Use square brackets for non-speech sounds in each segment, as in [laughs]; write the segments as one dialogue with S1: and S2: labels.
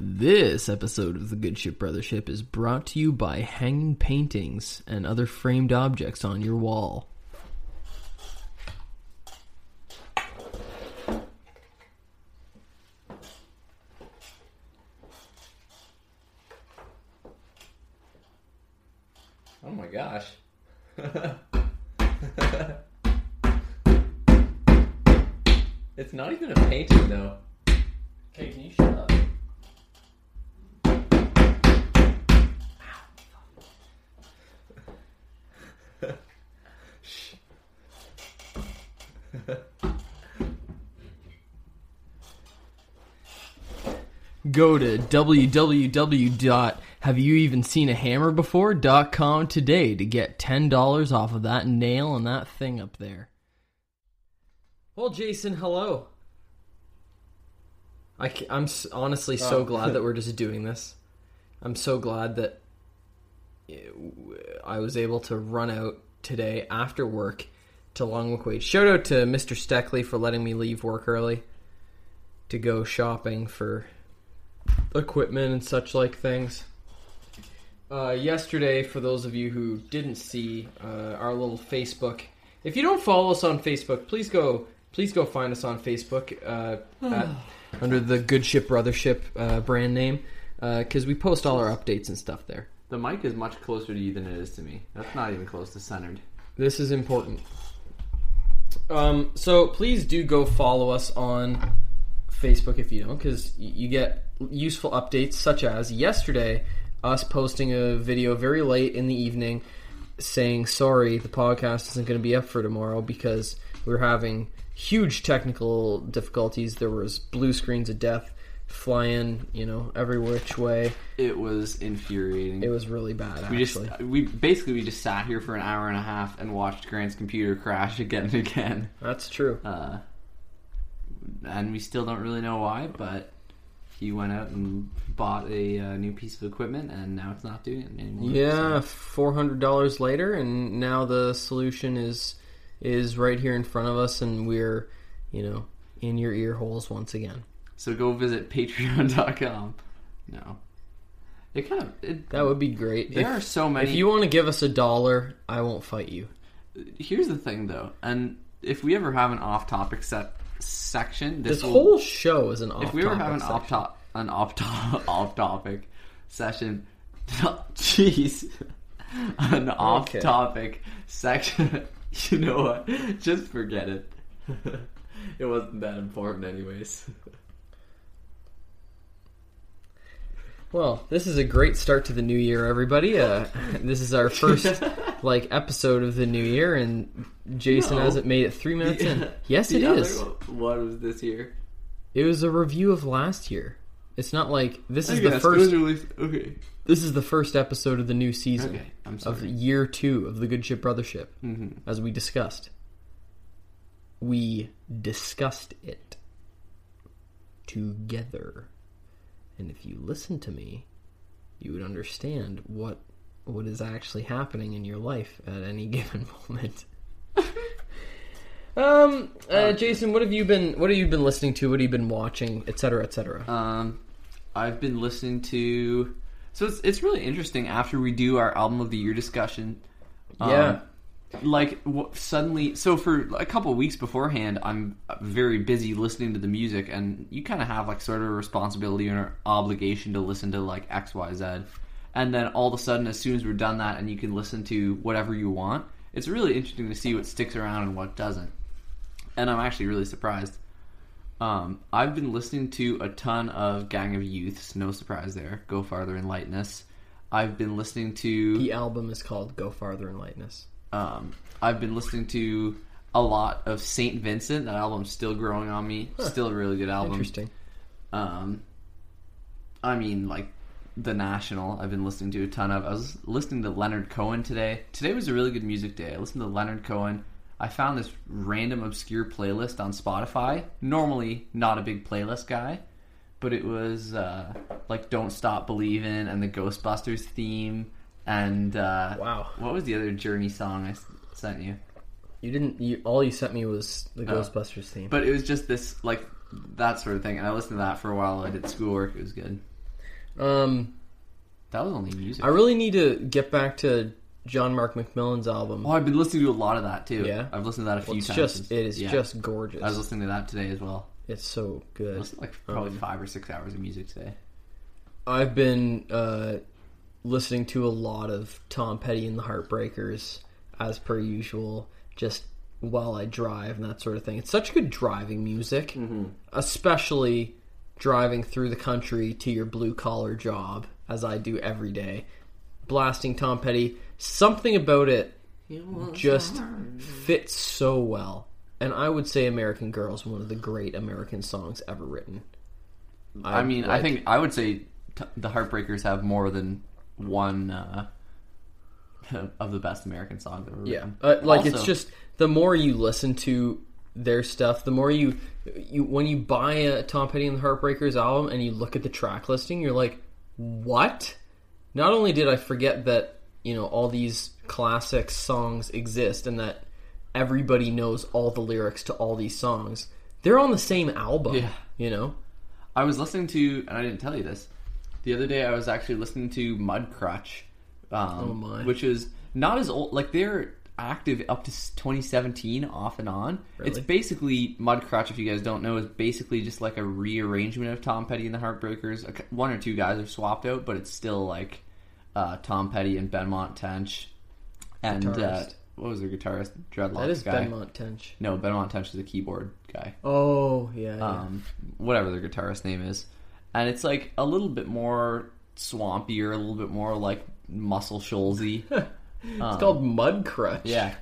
S1: This episode of the Good Ship Brothership is brought to you by hanging paintings and other framed objects on your wall.
S2: Oh my gosh. it's not even a painting though.
S1: Okay, can you shut up? Go to www.haveyouvenseenahammer.com today to get $10 off of that nail and that thing up there. Well, Jason, hello. I, am honestly so
S2: Oh.
S1: glad that we're [laughs] just doing this. I'm so glad that uh, I was able to run out today after work to Long & McQuade. Shout out to Mr. Steckley for letting me leave work early to go shopping for equipment and such like things. Uh, yesterday, for those of you who didn't see uh, our little Facebook, if you don't follow us on Facebook, please go please go find us on Facebook uh, [sighs] at, under the Good Ship Brothership uh, brand name because we post all our updates and stuff there.
S2: The mic is much closer to you than it is to me. That's not even close to centered.
S1: This is important. Um, so please do go follow us on Facebook if you don't, because you get useful updates such as yesterday, us posting a video very late in the evening saying sorry, the podcast isn't going to be up for tomorrow because we're having huge technical difficulties. There was blue screens of death flying, you know, every which way.
S2: It was infuriating.
S1: It was really bad.
S2: we
S1: Actually,
S2: just we basically we just sat here for an hour and a half and watched Grant's computer crash [laughs] again and again.
S1: that's true.
S2: Uh, and we still don't really know why, but he went out and bought a uh, new piece of equipment, and now it's not doing it anymore.
S1: Yeah, four hundred dollars later, and now the solution is is right here in front of us, and we're you know in your ear holes once again.
S2: So go visit Patreon.com. No, it kind of it,
S1: That would be great.
S2: there
S1: if,
S2: are so many.
S1: if you want to give us a dollar, I won't fight you.
S2: Here's the thing, though, and if we ever have an off-topic set section, this,
S1: This
S2: will,
S1: whole show is an off.
S2: if we have an off top an off top [laughs] off topic session, [laughs] jeez, an off topic section. [laughs] You know what? Just forget it. it wasn't that important, anyways.
S1: Well, this is a great start to the new year, everybody. Uh, [laughs] this is our first [laughs] like episode of the new year, and Jason
S2: No.
S1: hasn't made it three minutes in. Yes,
S2: The
S1: it
S2: other
S1: is.
S2: one- was this year?
S1: It was a review of last year. It's not like this is
S2: Okay,
S1: the
S2: that's-
S1: first.
S2: it was released- Okay.
S1: This is the first episode of the new season
S2: Okay. I'm
S1: of
S2: sorry.
S1: year two of the Good Ship Brothership,
S2: hmm
S1: as we discussed. We discussed it together, and if you listen to me, you would understand what what is actually happening in your life at any [laughs] given moment. um, uh, Jason, what have you been? What have you been listening to? What have you been watching, et cetera, et cetera?
S2: Um, I've been listening to. So it's it's really interesting. After we do our album of the year discussion, um,
S1: Yeah.
S2: Like w- suddenly, so for a couple weeks beforehand, I'm very busy listening to the music, and you kind of have like sort of a responsibility or obligation to listen to like X, Y, Z, and then all of a sudden, as soon as we're done that, and you can listen to whatever you want, it's really interesting to see what sticks around and what doesn't. And I'm actually really surprised. Um, I've been listening to a ton of Gang of Youths. No surprise there. Go farther in lightness. I've been listening to.
S1: The album is called "Go Farther in Lightness."
S2: Um, I've been listening to a lot of Saint Vincent. That album's still growing on me. Still a really good album.
S1: Interesting.
S2: Um, I mean, like the National. I've been listening to a ton of. I was listening to Leonard Cohen today. Today was a really good music day. I listened to Leonard Cohen. I found this random obscure playlist on Spotify. Normally, not a big playlist guy, but it was uh, like "Don't Stop Believing" and the Ghostbusters theme. And uh,
S1: Wow.
S2: what was the other Journey song I s- sent you?
S1: You didn't. You all you sent me was the
S2: Oh.
S1: Ghostbusters theme.
S2: But it was just this like that sort of thing, and I listened to that for a while. I did schoolwork. It was good.
S1: Um,
S2: That was only music.
S1: I really need to get back to John Mark McMillan's album.
S2: oh, I've been listening to a lot of that too.
S1: Yeah?
S2: I've listened to that a few
S1: it's
S2: times.
S1: just it is
S2: yeah.
S1: just gorgeous.
S2: I was listening to that today as well.
S1: it's so
S2: I
S1: good.
S2: listened to like probably
S1: Um,
S2: five or six hours of music today.
S1: I've been uh, listening to a lot of Tom Petty and the Heartbreakers as per usual, just while I drive and that sort of thing. It's such good driving music, mm-hmm. especially driving through the country to your blue collar job, as I do every day. Blasting Tom Petty, something about it just fits so well. And I would say American Girl is one of the great American songs ever written.
S2: I mean, I think I would say t- the Heartbreakers have more than one uh, [laughs] of the best American songs ever
S1: Yeah,
S2: written.
S1: uh, like it's just the more you listen to their stuff, the more you you when you buy a Tom Petty and the Heartbreakers album and you look at the track listing, you're like, what? Not only did I forget that you know all these classic songs exist and that everybody knows all the lyrics to all these songs, they're on the same album.
S2: Yeah.
S1: You know,
S2: I was listening to, and I didn't tell you this. The other day, I was actually listening to Mudcrutch, um,
S1: Oh, my.
S2: which is not as old. Like they're active up to 2017, off and on. It's basically Mudcrutch. If you guys don't know, is basically just like a rearrangement of Tom Petty and the Heartbreakers. One or two guys are swapped out, but it's still like uh, Tom Petty and Benmont Tench, and uh, what was their guitarist? Dreadlocks
S1: that is
S2: guy.
S1: Benmont Tench.
S2: No, Benmont Tench is the keyboard guy
S1: Oh yeah, yeah.
S2: um, whatever their guitarist name is, and it's like a little bit more swampier, a little bit more like Muscle Shoalsy. [laughs]
S1: it's called Mud Crutch.
S2: yeah,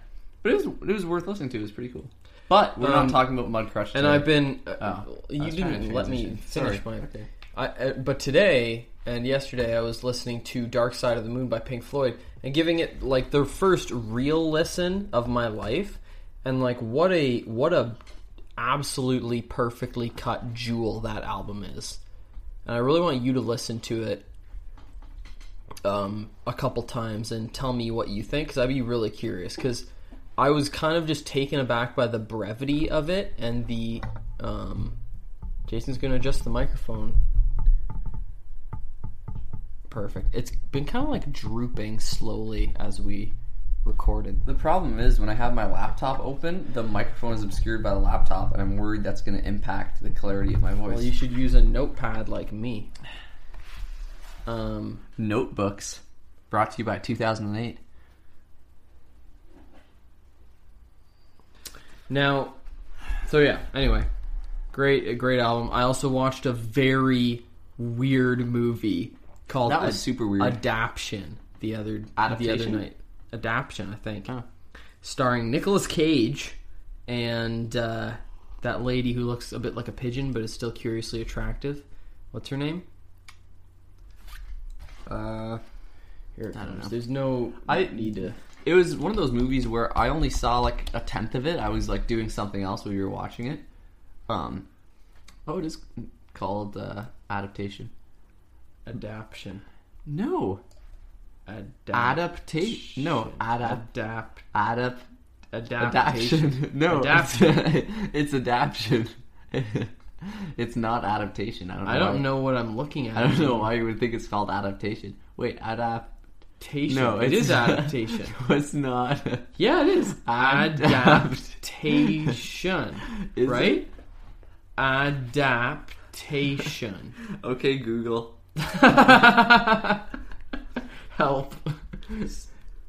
S2: but it was it was worth listening to. It was pretty cool. But we're
S1: Um,
S2: not talking about Mudcrutch.
S1: And
S2: today.
S1: I've been.
S2: Oh,
S1: Uh,
S2: I
S1: you
S2: was trying to
S1: didn't let me finish
S2: Sorry.
S1: my.
S2: Okay.
S1: I, uh, but today and yesterday, I was listening to "Dark Side of the Moon" by Pink Floyd and giving it like the first real listen of my life, and like what a what a absolutely perfectly cut jewel that album is. And I really want you to listen to it um, a couple times and tell me what you think because I'd be really curious because I was kind of just taken aback by the brevity of it and the. Um, Jason's to adjust the microphone. Perfect. It's been kind of like drooping slowly as we recorded.
S2: The problem is when I have my laptop open, the microphone is obscured by the laptop, and I'm worried that's going to impact the clarity of my voice.
S1: Well, you should use a notepad like me. Um,
S2: Notebooks, brought to you by 2008.
S1: Now, so yeah. Anyway, great, a great album. I also watched a very weird movie called
S2: That was
S1: Ad-
S2: super weird.
S1: Adaption the other the other night. Adaption, I think,
S2: Huh.
S1: starring Nicolas Cage and uh, that lady who looks a bit like a pigeon but is still curiously attractive. What's her name? Uh, here it
S2: I don't
S1: comes.
S2: know.
S1: There's no
S2: I-
S1: need to.
S2: It was one of those movies where I only saw like a tenth of it. I was like doing something else while we were watching it. Um, oh, it is called uh, adaptation.
S1: Adaption.
S2: No,
S1: Adapt.
S2: adaptation. No, adapt.
S1: Adapt.
S2: Adapt.
S1: Adaptation.
S2: Adaptation. No. It's, [laughs] it's adaptation. [laughs] it's not adaptation. I don't. Know
S1: I don't
S2: why-
S1: know what I'm looking at.
S2: I don't know why you would think it's called adaptation. Wait.
S1: Adaptation.
S2: No, it's
S1: adaptation. [laughs]
S2: No, it's not.
S1: yeah, it is. Adaptation.
S2: Is
S1: right?
S2: it?
S1: Adaptation.
S2: Okay, Google.
S1: Help.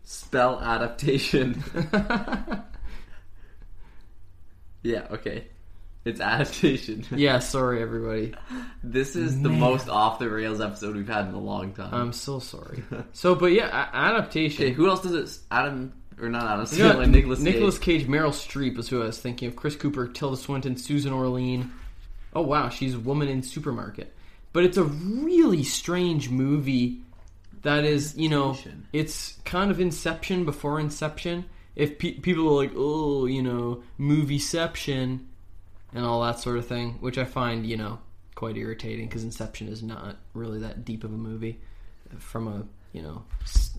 S2: Spell adaptation. [laughs] yeah, okay. It's adaptation. [laughs]
S1: yeah, sorry everybody.
S2: This is the
S1: Man.
S2: most off the rails episode we've had in a long time.
S1: I'm so sorry. [laughs] So, but yeah, a- adaptation.
S2: okay, who else does it? Adam or not Adam?
S1: You know,
S2: Sandler, Nicholas.
S1: Nicolas.
S2: Cage,
S1: Meryl Streep is who I was thinking of. Chris Cooper, Tilda Swinton, Susan Orlean. Oh wow, she's a Woman in Supermarket. But it's a really strange movie. That is, you know, it's kind of Inception before Inception. If pe- people are like, oh, you know, movieception and all that sort of thing, which I find, you know, quite irritating because Inception is not really that deep of a movie from a, you know, s-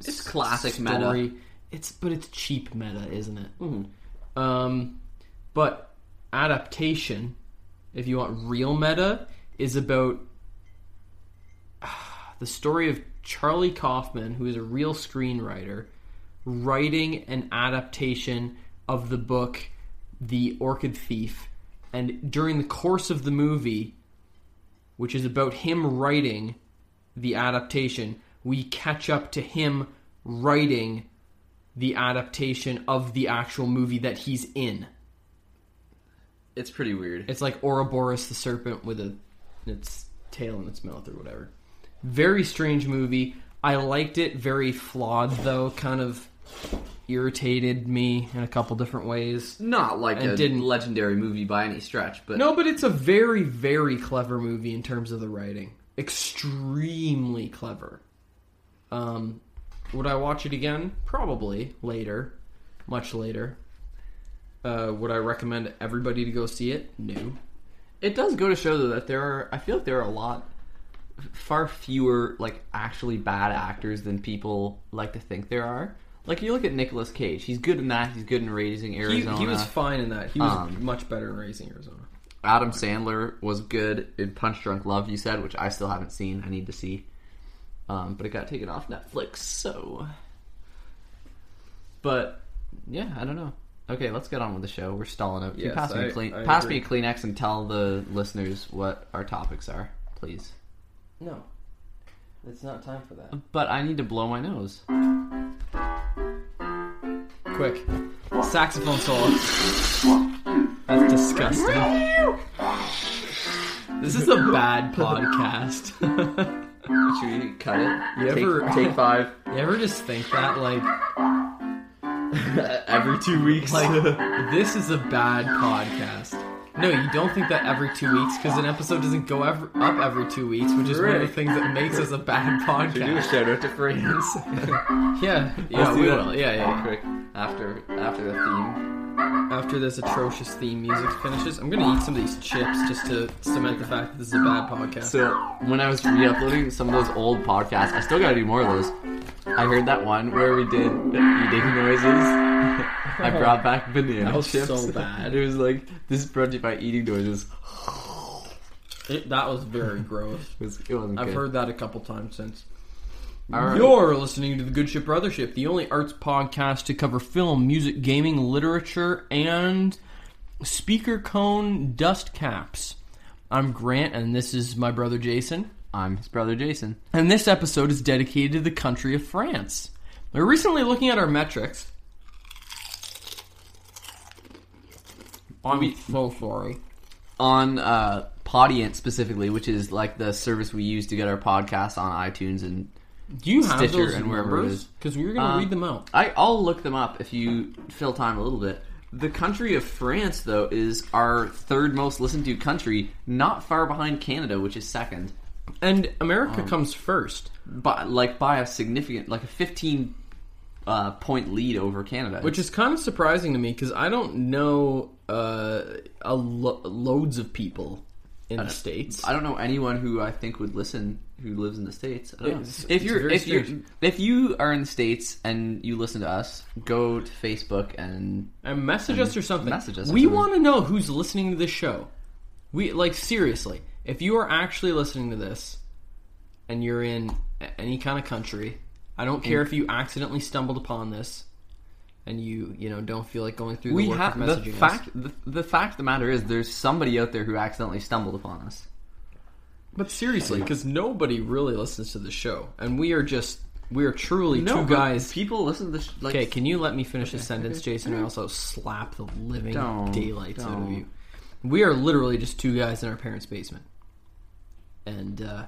S2: It's classic meta.
S1: It's but it's cheap meta, isn't it?
S2: Mhm.
S1: Um, but adaptation, if you want real meta, is about the story of Charlie Kaufman, who is a real screenwriter, writing an adaptation of the book The Orchid Thief. And during the course of the movie, which is about him writing the adaptation, we catch up to him writing the adaptation of the actual movie that he's in.
S2: It's pretty weird.
S1: It's like Ouroboros the serpent with a its tail in its mouth or whatever. Very strange movie. I liked it. Very flawed though. Kind of irritated me in a couple different ways.
S2: Not like
S1: And
S2: a
S1: didn't-
S2: legendary movie by any stretch, but
S1: No, but it's a very very clever movie in terms of the writing. Extremely clever. Um, would I watch it again? Probably later, much later. Uh, would I recommend everybody to go see it? No.
S2: It does go to show though that there are. I feel like there are a lot, far fewer like actually bad actors than people like to think there are. Like you look at Nicolas Cage, he's good in that. He's good in Raising Arizona.
S1: he was fine in that. He was
S2: Um,
S1: much better in Raising Arizona.
S2: Adam Sandler was good in Punch Drunk Love. You said, which I still haven't seen. I need to see. Um, but it got taken off Netflix, so. But yeah, I don't know. Okay, let's get on with the show. We're stalling out.
S1: Yes,
S2: pass me
S1: I-
S2: a clean,
S1: I
S2: pass
S1: agree.
S2: me a Kleenex and tell the listeners what our topics are, please.
S1: No, it's not time for that.
S2: But I need to blow my nose.
S1: Quick, saxophone solo. That's disgusting. This is a bad podcast.
S2: Should we cut it?
S1: You
S2: take,
S1: ever-
S2: take five
S1: you ever just think that like [laughs]
S2: every two weeks.
S1: like [laughs] this is a bad podcast? No, you don't think that every two weeks because an episode doesn't go ever, up every two weeks, which is one of the things that makes us a bad [laughs] podcast.
S2: do a shout out to friends. [laughs]
S1: Yeah, yeah, we
S2: that.
S1: will. Yeah, yeah.
S2: Quick after after the theme.
S1: After this atrocious theme music finishes, I'm gonna eat some of these chips just to cement the fact that this is a bad podcast.
S2: So when I was re-uploading some of those old podcasts, I still gotta do more of those. I heard that one where we did the eating noises. [laughs] I brought back banana
S1: That was
S2: chips.
S1: so bad. [laughs]
S2: It was like this is brought to you by eating noises.
S1: It, that was very gross. [laughs]
S2: It, was, it
S1: I've
S2: good.
S1: heard that a couple times since.
S2: Right.
S1: You're listening to the Good Ship Brothership, the only arts podcast to cover film, music, gaming, literature, and speaker cone dust caps. I'm Grant, and this is my brother Jason.
S2: I'm his brother Jason.
S1: And this episode is dedicated to the country of France. We're recently looking at our metrics. I'm so sorry.
S2: On uh, Podiant specifically, which is like the service we use to get our podcasts on iTunes and
S1: Do you have those
S2: and wherever it
S1: numbers?
S2: is.
S1: Because we were going to
S2: Um,
S1: read them out.
S2: I, I'll look them up if you fill time a little bit. The country of France, though, is our third most listened to country, not far behind Canada, which is second,
S1: And America
S2: um,
S1: comes first.
S2: but like by a significant, like a fifteen uh, point lead over Canada.
S1: Which is kind of surprising to me because I don't know uh, a lo- loads of people in the states.
S2: I don't know anyone who I think would listen who lives in the states. I don't know.
S1: It's-
S2: if you're if you
S1: strange.
S2: if you are in the states and you listen to us, go to Facebook and
S1: and message us or something.
S2: message us
S1: we want to know who's listening to this show. We like seriously. If you are actually listening to this, and you're in any kind of country, I don't care if you accidentally stumbled upon this, and you you know don't feel like going through the
S2: we
S1: work
S2: have
S1: of
S2: the
S1: messaging us.
S2: fact the, the fact of the matter is there's somebody out there who accidentally stumbled upon us.
S1: But seriously, because nobody really listens to the show, and we are just we are truly
S2: No,
S1: two guys.
S2: People listen to this. Like,
S1: Okay, can you let me finish this sentence, Jason? I also slap the living
S2: Don't,
S1: daylights out of you. We are literally just two guys in our parents' basement, and uh,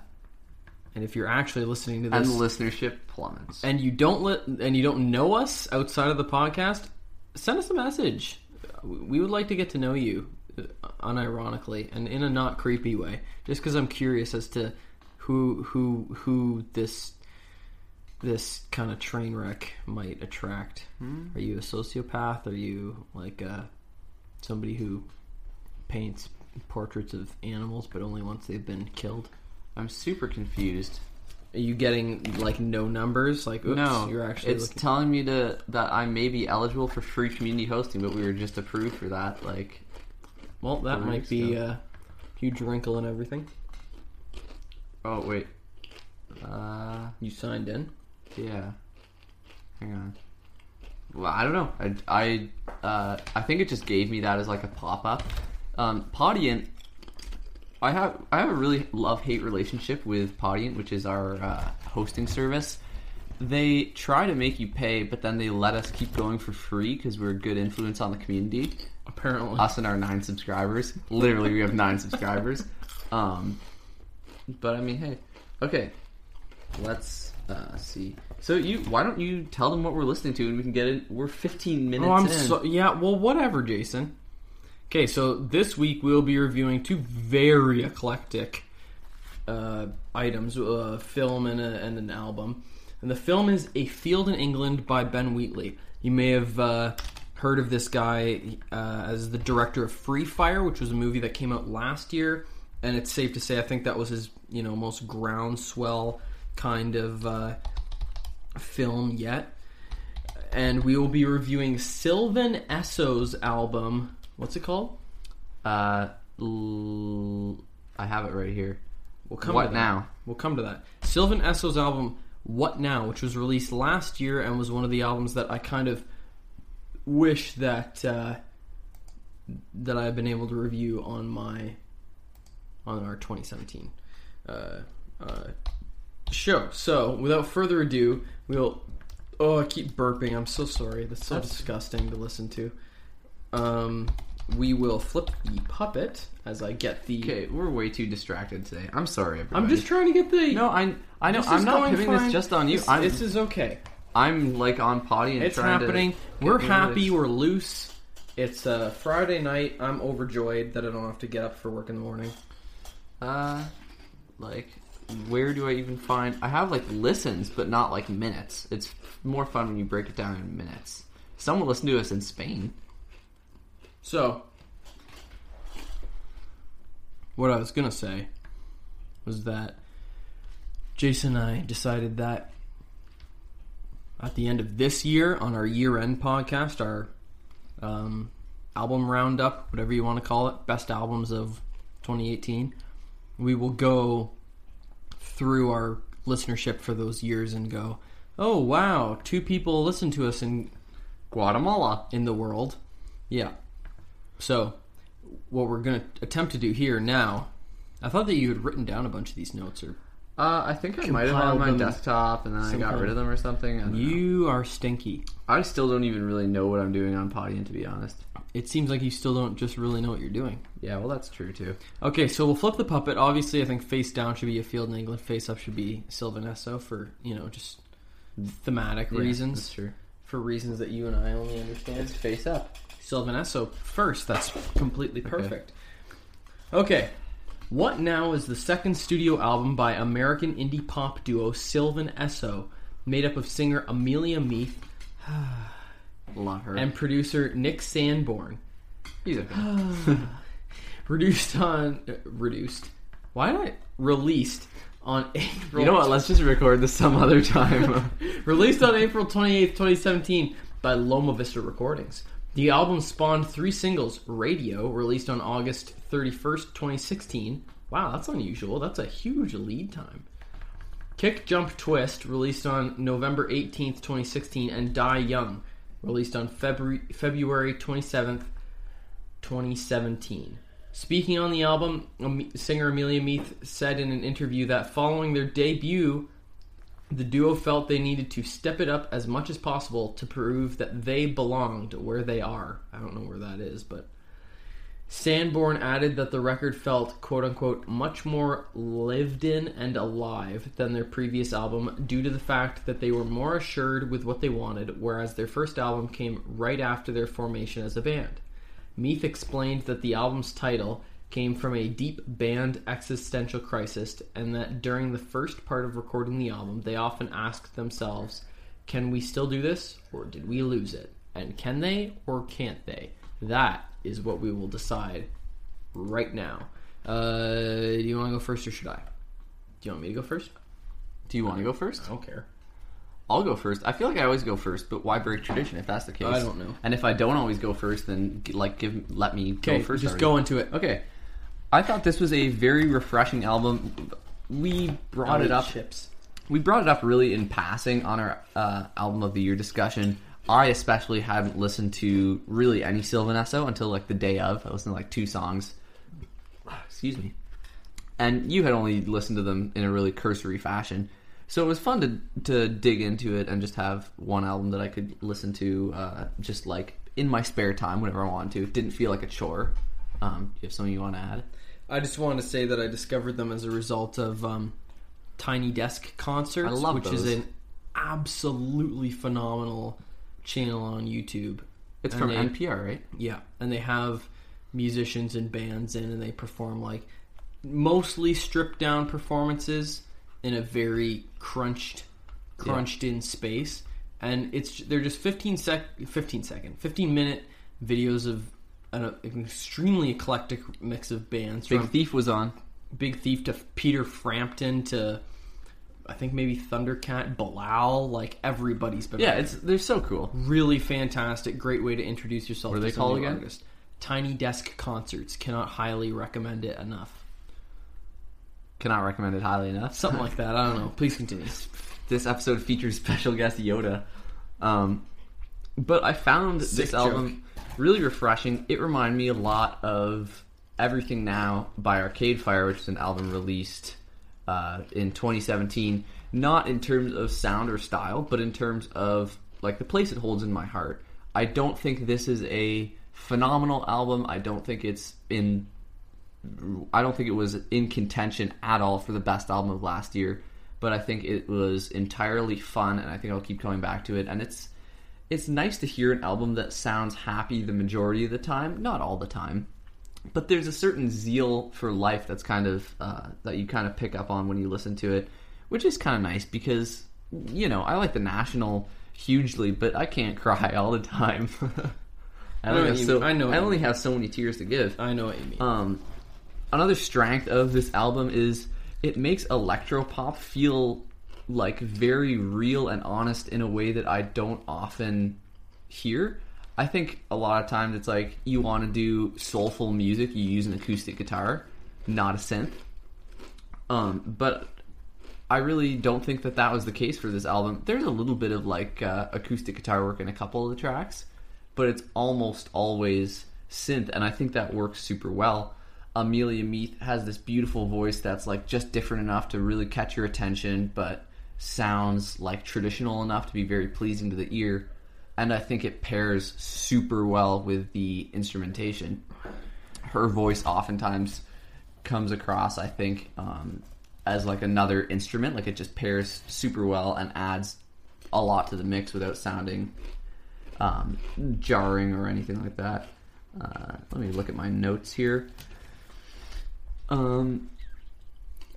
S1: and if you're actually listening to
S2: and
S1: this,
S2: the listenership plummets.
S1: and you don't let and you don't know us outside of the podcast, send us a message. We would like to get to know you, uh, unironically and in a not creepy way. Just because I'm curious as to who who who this this kind of train wreck might attract. Are you a sociopath? Are you like uh, somebody who paints portraits of animals, but only once they've been killed?
S2: I'm super confused.
S1: Are you getting like no numbers? Like, oops,
S2: no,
S1: you're actually
S2: it's
S1: looking.
S2: telling me to that I may be eligible for free community hosting, but we were just approved for that. Like,
S1: Well, that might be a huge wrinkle in everything.
S2: oh wait, uh,
S1: You signed in.
S2: Yeah. Hang on. Well, I don't know. I I uh, I think it just gave me that as like a pop up. Um, Podiant. I have I have a really love hate relationship with Podiant, which is our uh, hosting service. They try to make you pay, but then they let us keep going for free because we're a good influence on the community.
S1: Apparently.
S2: Us and our nine subscribers. Literally, we have nine subscribers. [laughs] Um, but I mean, hey, okay. Let's uh, see. So you, why don't you tell them what we're listening to, and we can get it. We're 15 minutes
S1: Oh, I'm
S2: in.
S1: so yeah. Well, whatever, Jason. Okay, so this week we'll be reviewing two very eclectic uh, items: a film and, a, and an album. And the film is "A Field in England" by Ben Wheatley. You may have uh, heard of this guy uh, as the director of Free Fire, which was a movie that came out last year. And it's safe to say, I think that was his, you know, most groundswell kind of uh, film yet and we will be reviewing Sylvan Esso's album. What's it called?
S2: uh, l- I have it right here.
S1: We'll come
S2: What
S1: to that.
S2: now?
S1: We'll come to that. Sylvan Esso's album, What Now, which was released last year and was one of the albums that I kind of wish that uh, that I had been able to review on my on our 2017 uh, uh, show. So, without further ado, we'll. Oh, I keep burping. I'm so sorry. That's so
S2: That's-
S1: disgusting to listen to. Um, we will flip the puppet as I get the.
S2: Okay, we're way too distracted today. I'm sorry, everybody.
S1: I'm just trying to get the.
S2: no, I I know
S1: This
S2: I'm
S1: is
S2: not
S1: going
S2: putting
S1: fine.
S2: this just on you.
S1: This,
S2: I'm
S1: this is okay.
S2: I'm like on Podiant trying to.
S1: It's
S2: trying
S1: happening.
S2: To
S1: We're
S2: get rid of
S1: happy. We're loose. It's a Friday night. I'm overjoyed that I don't have to get up for work in the morning.
S2: Uh, like, where do I even find? I have like listens, but not like minutes. It's more fun when you break it down in minutes. Someone listened to us in Spain.
S1: So, what I was gonna say was that Jason and I decided that at the end of this year, on our year-end podcast, our um, album roundup, whatever you want to call it, best albums of 2018, we will go through our listenership for those years and go, oh wow, two people listen to us in
S2: Guatemala.
S1: in the world. Yeah. So, what we're going to attempt to do here now, I thought that you had written down a bunch of these notes, or
S2: Uh, I think I might have on my
S1: them
S2: desktop, and then I got
S1: somehow.
S2: rid of them or something. I, don't know.
S1: you are stinky.
S2: I still don't even really know what I'm doing on Podiant, to be honest.
S1: It seems like you still don't just really know what you're doing.
S2: Yeah, well, that's true too.
S1: Okay, so we'll flip the puppet. Obviously, I think face down should be a field in England, face up should be Sylvan Esso for, you know, just thematic
S2: Yeah,
S1: reasons.
S2: That's true.
S1: For reasons that you and I only understand.
S2: It's face up.
S1: Sylvan Esso first. That's completely perfect. Okay. What Now is the second studio album by American indie pop duo Sylvan Esso, made up of singer Amelia Meath [sighs]
S2: Love her.
S1: and producer Nick Sanborn.
S2: He's okay. [sighs]
S1: Reduced on. Uh, reduced. Why did I. Released on [laughs] April.
S2: you know what? Let's just record this some other time. [laughs]
S1: Released on April 28th, 2017 by Loma Vista Recordings. The album spawned three singles Radio, released on August 31st, 2016. Wow, that's unusual. That's a huge lead time. Kick Jump Twist, released on November 18th, 2016. And Die Young, released on February, February 27th, 2017. Speaking on the album, singer Amelia Meath said in an interview that following their debut, the duo felt they needed to step it up as much as possible to prove that they belonged where they are. I don't know where that is, but Sanborn added that the record felt quote unquote much more lived in and alive than their previous album due to the fact that they were more assured with what they wanted, whereas their first album came right after their formation as a band. Meath explained that the album's title came from a deep band existential crisis, and that during the first part of recording the album, they often asked themselves, Can we still do this, or did we lose it? And can they, or can't they? That is what we will decide right now. Uh, do you want to go first, or should I? Do you want me to go first?
S2: Do you want to go first?
S1: I don't care.
S2: I'll go first. I feel like I always go first, but why break tradition if that's the case?
S1: I don't know.
S2: And if I don't always go first, then like give let me go first.
S1: just
S2: already.
S1: go into it.
S2: Okay. I thought this was a very refreshing album. We brought it up.
S1: Chips.
S2: we brought it up really in passing on our uh, album of the year discussion. I especially hadn't listened to really any Sylvan Esso until like the day of. I listened to like two songs. [sighs] Excuse me. And you had only listened to them in a really cursory fashion. So it was fun to to dig into it and just have one album that I could listen to uh, just like in my spare time whenever I wanted to. It didn't feel like a chore. Um, do you have something you want to add?
S1: I just wanted to say that I discovered them as a result of um, Tiny Desk concerts,
S2: I love
S1: which is an absolutely phenomenal channel on YouTube.
S2: It's
S1: And
S2: from
S1: they-
S2: NPR, right?
S1: Yeah, and they have musicians and bands in, and they perform like mostly stripped down performances in a very crunched, crunched in space, and it's they're just 15 sec, 15 second, 15 minute videos of an, an extremely eclectic mix of bands
S2: Big Thief was on.
S1: Big Thief to Peter Frampton to I think maybe Thundercat, Bilal, like everybody's been
S2: Yeah, it's they're so cool.
S1: really fantastic. Great way to introduce yourself.
S2: What are they called again?
S1: artist. Tiny Desk Concerts. Cannot highly recommend it enough.
S2: Cannot recommend it highly enough.
S1: Something like that. I don't know. Please continue. [laughs]
S2: this episode features special guest Yoda. Um, but I found
S1: Sick
S2: this album really refreshing. It reminded me a lot of Everything Now by Arcade Fire, which is an album released uh, in 2017. Not in terms of sound or style, but in terms of like the place it holds in my heart. I don't think this is a phenomenal album. I don't think it's in I don't think it was in contention at all for the best album of last year, but I think it was entirely fun, and I think I'll keep coming back to it. And it's it's nice to hear an album that sounds happy the majority of the time, not all the time, but there's a certain zeal for life that's kind of uh, that you kind of pick up on when you listen to it, which is kind of nice because you know I like the National hugely, but I can't [laughs] cry all the time. [laughs] I,
S1: know
S2: only
S1: what
S2: have so.
S1: I know
S2: I only have so many tears to give.
S1: I know what you mean.
S2: Um, another strength of this album is it makes electropop feel like very real and honest in a way that I don't often hear. I think a lot of times it's like you want to do soulful music, you use an acoustic guitar, not a synth. Um, but I really don't think that that was the case for this album. There's a little bit of like uh, acoustic guitar work in a couple of the tracks, but it's almost always synth, and I think that works super well. Amelia Meath has this beautiful voice that's like just different enough to really catch your attention, but sounds like traditional enough to be very pleasing to the ear. And I think it pairs super well with the instrumentation. Her voice oftentimes comes across, I think, um, as like another instrument. Like it just pairs super well and adds a lot to the mix without sounding um, jarring or anything like that. Uh, let me look at my notes here. Um,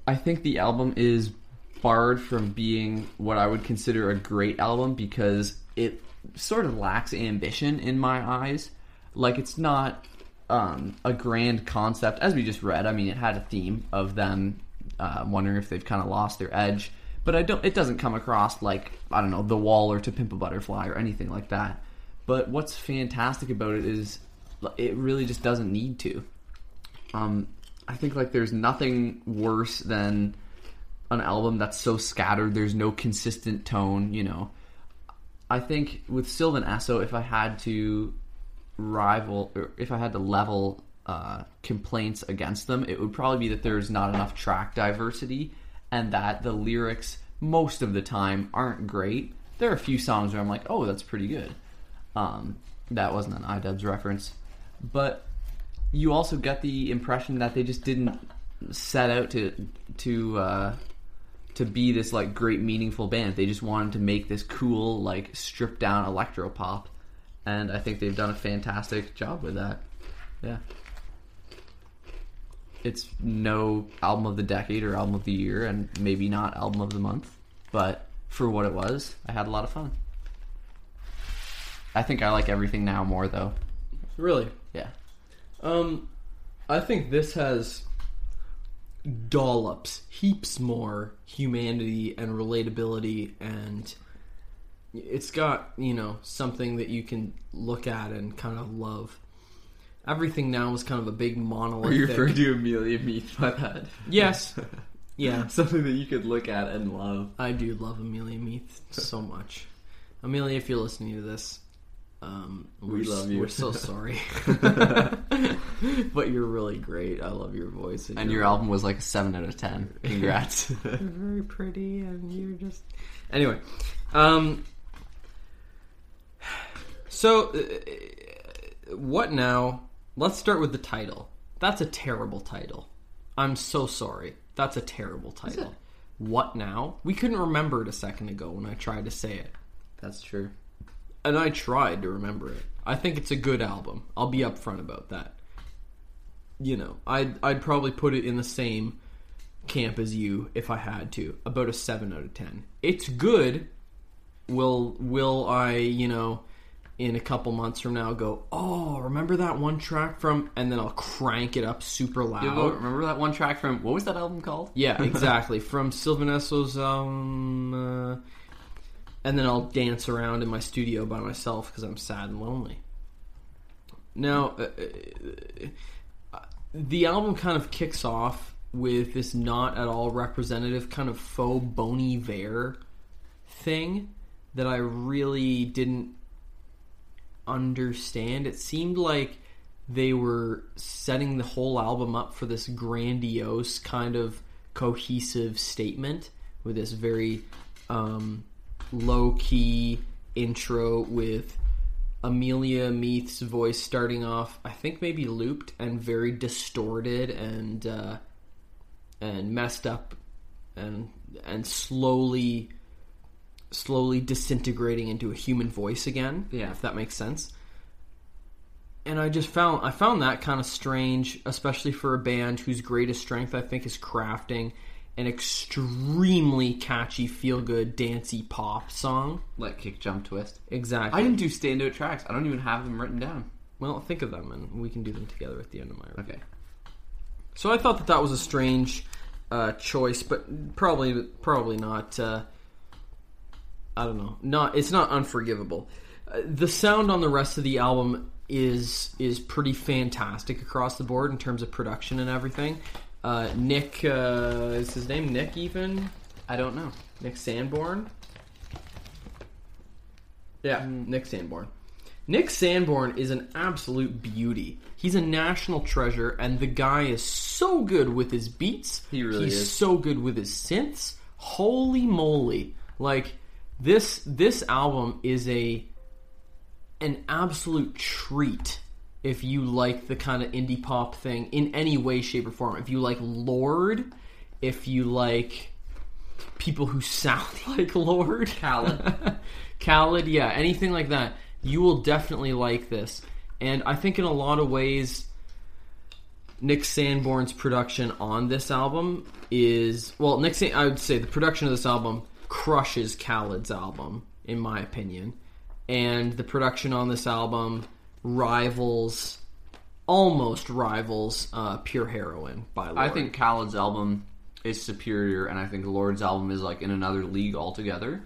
S2: I think the album is barred from being what I would consider a great album because it sort of lacks ambition in my eyes. Like it's not um, a grand concept, as we just read. I mean, it had a theme of them uh, wondering if they've kind of lost their edge, but I don't. It doesn't come across like I don't know, The Wall or To Pimp a Butterfly or anything like that. But what's fantastic about it is it really just doesn't need to. Um, I think like there's nothing worse than an album that's so scattered. There's no consistent tone. You know, I think with Sylvan Esso, if I had to rival, or if I had to level uh, complaints against them, it would probably be that there's not enough track diversity and that the lyrics most of the time aren't great. There are a few songs where I'm like, oh, that's pretty good. Um, that wasn't an iDubbbz reference, but you also get the impression that they just didn't set out to to uh, to be this like great meaningful band. They just wanted to make this cool like stripped down electro pop, and I think they've done a fantastic job with that. Yeah. It's no album of the decade or album of the year, and maybe not album of the month, but for what it was, I had a lot of fun. I think I like everything now more though.
S1: really.
S2: Yeah.
S1: Um, I think this has dollops, heaps more humanity and relatability, and it's got you know something that you can look at and kind of love. Everything now is kind of a big monolithic.
S2: to Amelia Meath by that?
S1: Yes, [laughs] Yeah.
S2: something that you could look at and love.
S1: I do love Amelia Meath so much. Amelia, if you're listening to this, um,
S2: We love you.
S1: We're so sorry, [laughs] [laughs] but you're really great. I love your voice,
S2: And
S1: you're
S2: your album was like a seven out of ten. [laughs] Congrats.
S1: You're very pretty, and you're just anyway. Um, so, uh, what now? Let's start with the title. That's a terrible title. I'm so sorry. That's a terrible title. What now? We couldn't remember it a second ago when I tried to say it.
S2: That's true.
S1: And I tried to remember it. I think it's a good album. I'll be upfront about that. You know, I'd I'd probably put it in the same camp as you if I had to. About a seven out of ten. It's good. Will will I, you know, in a couple months from now go, Oh, remember that one track from and then I'll crank it up super loud.
S2: Go- remember that one track from what was that album called?
S1: Yeah, [laughs] exactly. From Sylvan Esso's um uh, and then I'll dance around in my studio by myself because I'm sad and lonely. Now, uh, uh, the album kind of kicks off with this not at all representative kind of faux Bon Iver thing that I really didn't understand. It seemed like they were setting the whole album up for this grandiose kind of cohesive statement with this very um, low key intro with Amelia Meath's voice starting off, I think maybe looped and very distorted and uh, and messed up and and slowly slowly disintegrating into a human voice again.
S2: Yeah.
S1: if that makes sense. And I just found I found that kind of strange, especially for a band whose greatest strength I think is crafting an extremely catchy, feel good, dancey pop song.
S2: Like kick, jump, twist.
S1: Exactly.
S2: I didn't do standout tracks. I don't even have them written down.
S1: Well, think of them, and we can do them together at the end of my review.
S2: Okay.
S1: So I thought that that was a strange uh, choice, but probably probably not. Uh, I don't know. Not it's not unforgivable. Uh, the sound on the rest of the album is is pretty fantastic across the board in terms of production and everything. Uh, Nick uh, is his name Nick even
S2: I don't know.
S1: Nick Sanborn. Yeah, Nick Sanborn. Nick Sanborn is an absolute beauty. He's a national treasure, and the guy is so good with his beats.
S2: He really
S1: He's
S2: is.
S1: so good with his synths. Holy moly! Like this, this album is a an absolute treat if you like the kind of indie pop thing in any way, shape, or form. If you like Lorde, if you like people who sound [laughs] like Lorde,
S2: Khaled. [laughs]
S1: Khaled, yeah, anything like that, you will definitely like this. And I think in a lot of ways, Nick Sanborn's production on this album is well, Nick. San- I would say the production of this album crushes Khaled's album, in my opinion, and the production on this album rivals, almost rivals, uh, Pure Heroin by Lorde.
S2: I think Khaled's album is superior, and I think Lorde's album is like in another league altogether.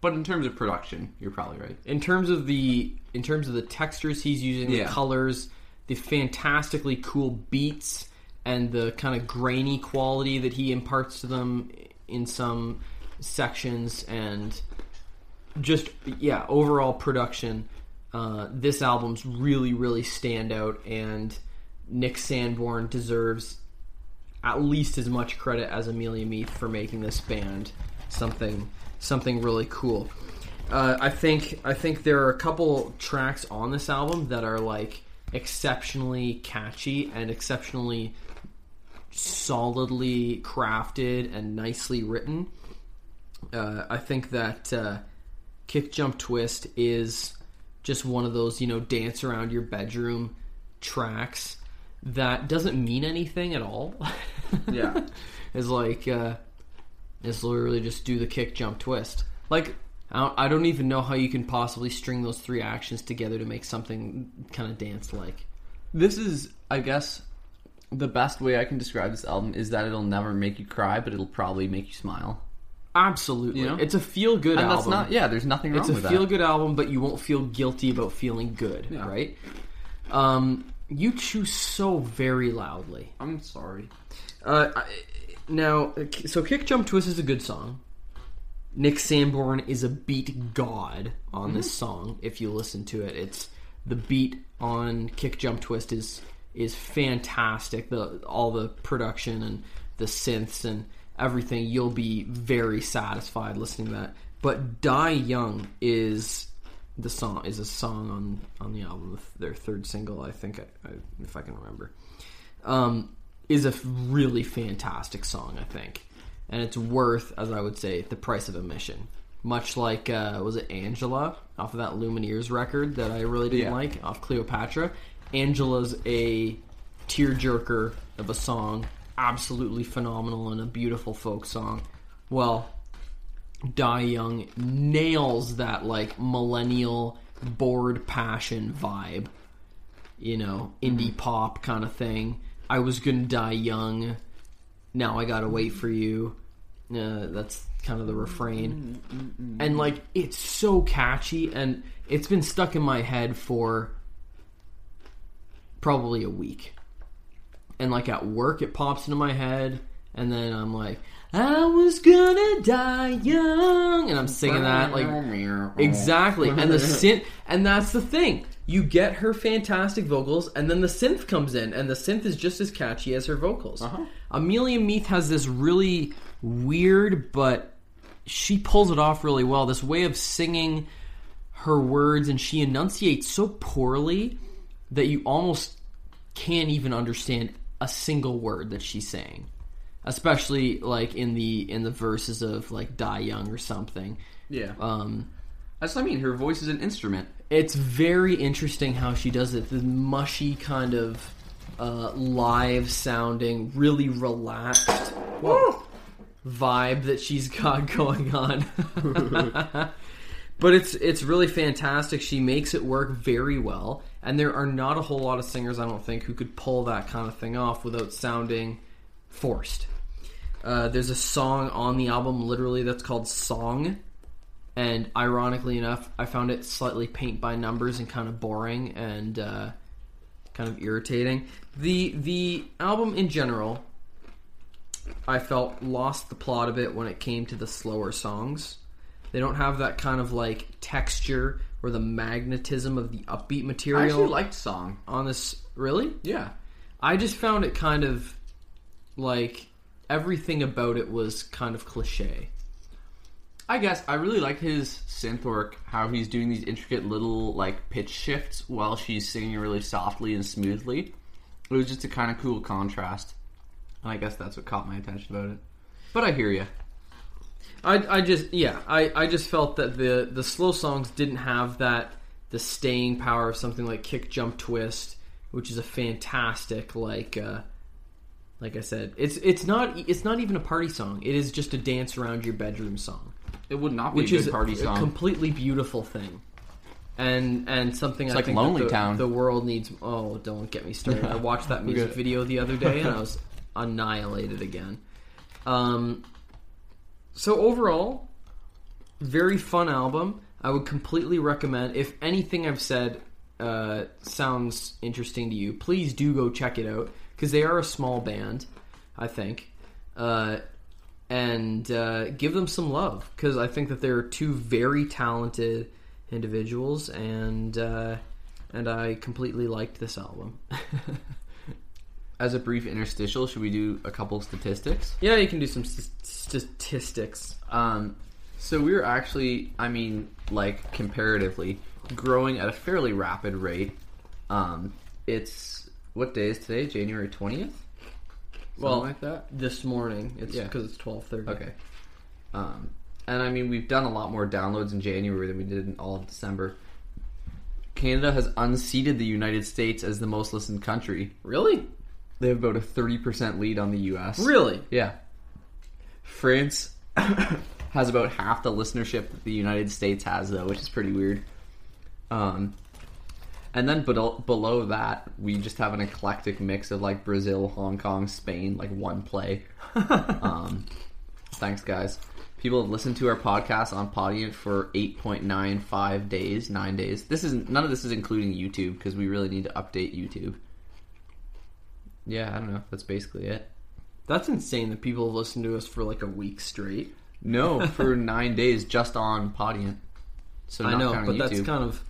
S2: But in terms of production, you're probably right.
S1: in terms of the in terms of the textures he's using,
S2: Yeah.
S1: the colors, the fantastically cool beats, and the kind of grainy quality that he imparts to them in some sections, and just yeah, overall production. Uh, this album's really really stand out, and Nick Sanborn deserves at least as much credit as Amelia Meath for making this band something something really cool. Uh, I think I think there are a couple tracks on this album that are like exceptionally catchy and exceptionally solidly crafted and nicely written. Uh, I think that uh, Kick Jump Twist is just one of those you know dance around your bedroom tracks that doesn't mean anything at all. [laughs]
S2: Yeah.
S1: it's like uh, is literally just do the kick jump twist. Like I don't, I don't even know how you can possibly string those three actions together to make something kind of dance like.
S2: This is, I guess, the best way I can describe this album is that it'll never make you cry, but it'll probably make you smile.
S1: Absolutely,
S2: You know?
S1: it's a feel good album.
S2: that's not, yeah, there's nothing wrong with it.
S1: it's a feel good album, but you won't feel guilty about feeling good,
S2: Yeah.
S1: right? Um, you choose so very loudly.
S2: I'm sorry.
S1: Uh, I, Now, so Kick Jump Twist is a good song. Nick Sanborn is a beat god on this song. If you listen to it, it's the beat on Kick Jump Twist is is fantastic. The all the production and the synths and everything. You'll be very satisfied listening to that. But Die Young is the song is a song on on the album, their third single, I think, I, I, if I can remember. Um, is a really fantastic song, I think, and it's worth, as I would say, the price of admission. Much like uh, was it Angela off of that Lumineers record that I really didn't
S2: Yeah.
S1: like off Cleopatra. Angela's a tearjerker of a song, absolutely phenomenal and a beautiful folk song. Well, Die Young nails that like millennial bored passion vibe. You know, indie pop kind of thing. I was gonna die young. Now I gotta wait for you. Uh, that's kind of the refrain. And like, it's so catchy, and it's been stuck in my head for probably a week. And like at work, it pops into my head, and then I'm like, I was gonna die young, and I'm singing that like exactly. And the [laughs] synth, and that's the thing. You get her fantastic vocals, and then the synth comes in, and the synth is just as catchy as her vocals. Uh-huh. Amelia Meath has this really weird, but she pulls it off really well. This way of singing her words, and she enunciates so poorly that you almost can't even understand a single word that she's saying especially like in the in the verses of like die young or something
S2: Yeah.
S1: um
S2: That's what I mean. Her voice is an instrument.
S1: it's very interesting how she does it the mushy kind of uh, live sounding really relaxed whoa, vibe that she's got [laughs] going on [laughs] [laughs] but it's it's really fantastic she makes it work very well and there are not a whole lot of singers i don't think who could pull that kind of thing off without sounding forced. Uh, there's a song on the album literally that's called song. And ironically enough i found it slightly paint by numbers and kind of boring and uh, kind of irritating. The the album in general i felt lost the plot a bit when it came to the slower songs they don't have that kind of like texture or the magnetism of the upbeat material.
S2: I actually liked song.
S1: on this really
S2: Yeah.
S1: I just found it kind of like everything about it was kind of cliche.
S2: I guess I really like his synth work. How he's doing these intricate little like pitch shifts while she's singing really softly and smoothly. It was just a kind of cool contrast. And I guess that's what caught my attention about it. But I hear you.
S1: I, I just yeah I, I just felt that the the slow songs didn't have that the staying power of something like kick jump twist which is a fantastic like uh like I said it's it's not it's not even a party song. It is just a dance around your bedroom song.
S2: It would not be
S1: which
S2: a
S1: is
S2: good party
S1: a
S2: song.
S1: completely beautiful thing. And and something I
S2: like
S1: think
S2: Lonely
S1: the,
S2: Town.
S1: the world needs oh don't get me started. I watched that [laughs] music video the other day and I [laughs] was annihilated again. Um so overall very fun album I would completely recommend if anything I've said uh, sounds interesting to you please do go check it out because they are a small band I think uh, and uh, give them some love because I think that they're two very talented individuals, and uh, and I completely liked this album. [laughs]
S2: As a brief interstitial, should we do a couple statistics?
S1: yeah, you can do some st- statistics.
S2: Um, so we're actually, I mean, like comparatively, growing at a fairly rapid rate. Um, it's what day is today? January twentieth.
S1: Well,
S2: like that.
S1: This morning, it's
S2: Yeah.
S1: because it's twelve thirty.
S2: Okay. Um, and I mean, we've done a lot more downloads in January than we did in all of December. Canada has unseated the United States as the most listened country.
S1: Really,
S2: They have about a thirty percent lead on the U.S.
S1: really.
S2: Yeah. France [coughs] has about half the listenership that the United States has, though, which is pretty weird. Um, and then below, below that, we just have an eclectic mix of like Brazil, Hong Kong, Spain, like one play. [laughs] um, thanks, guys. People have listened to our podcast on Podiant for eight point nine five days, nine days. This is none of this is including YouTube because we really need to update YouTube. Yeah, I don't know. That's basically it.
S1: That's insane that people have listened to us for like a week straight.
S2: No, [laughs] for nine days just on Podiant. So
S1: I know, but that's kind of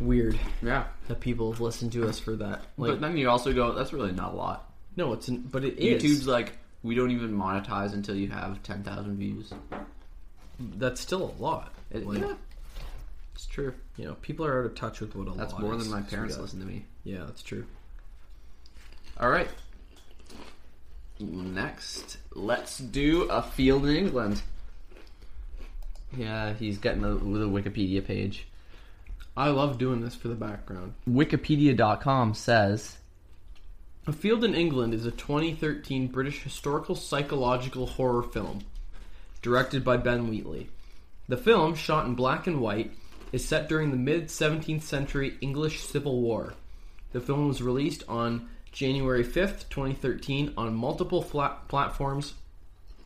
S1: weird
S2: yeah.
S1: that people have listened to us for that. Like,
S2: but then you also go, that's really not a lot.
S1: no, it's an, but it is.
S2: YouTube's like, we don't even monetize until you have ten thousand views.
S1: that's still a lot.
S2: It,
S1: Like,
S2: yeah, it's true.
S1: You know, people are out of touch with what a
S2: That's
S1: lot That's
S2: more
S1: is.
S2: than my parents listen to me.
S1: Yeah, that's true.
S2: All right. Next, let's do a field in England. Yeah, he's getting the, the Wikipedia page.
S1: I love doing this for the background.
S2: Wikipedia.com says
S1: A Field in England is a 2013 British historical psychological horror film directed by Ben Wheatley. The film, shot in black and white, is set during the mid 17th century English Civil War. The film was released on January 5th, 2013, on multiple flat platforms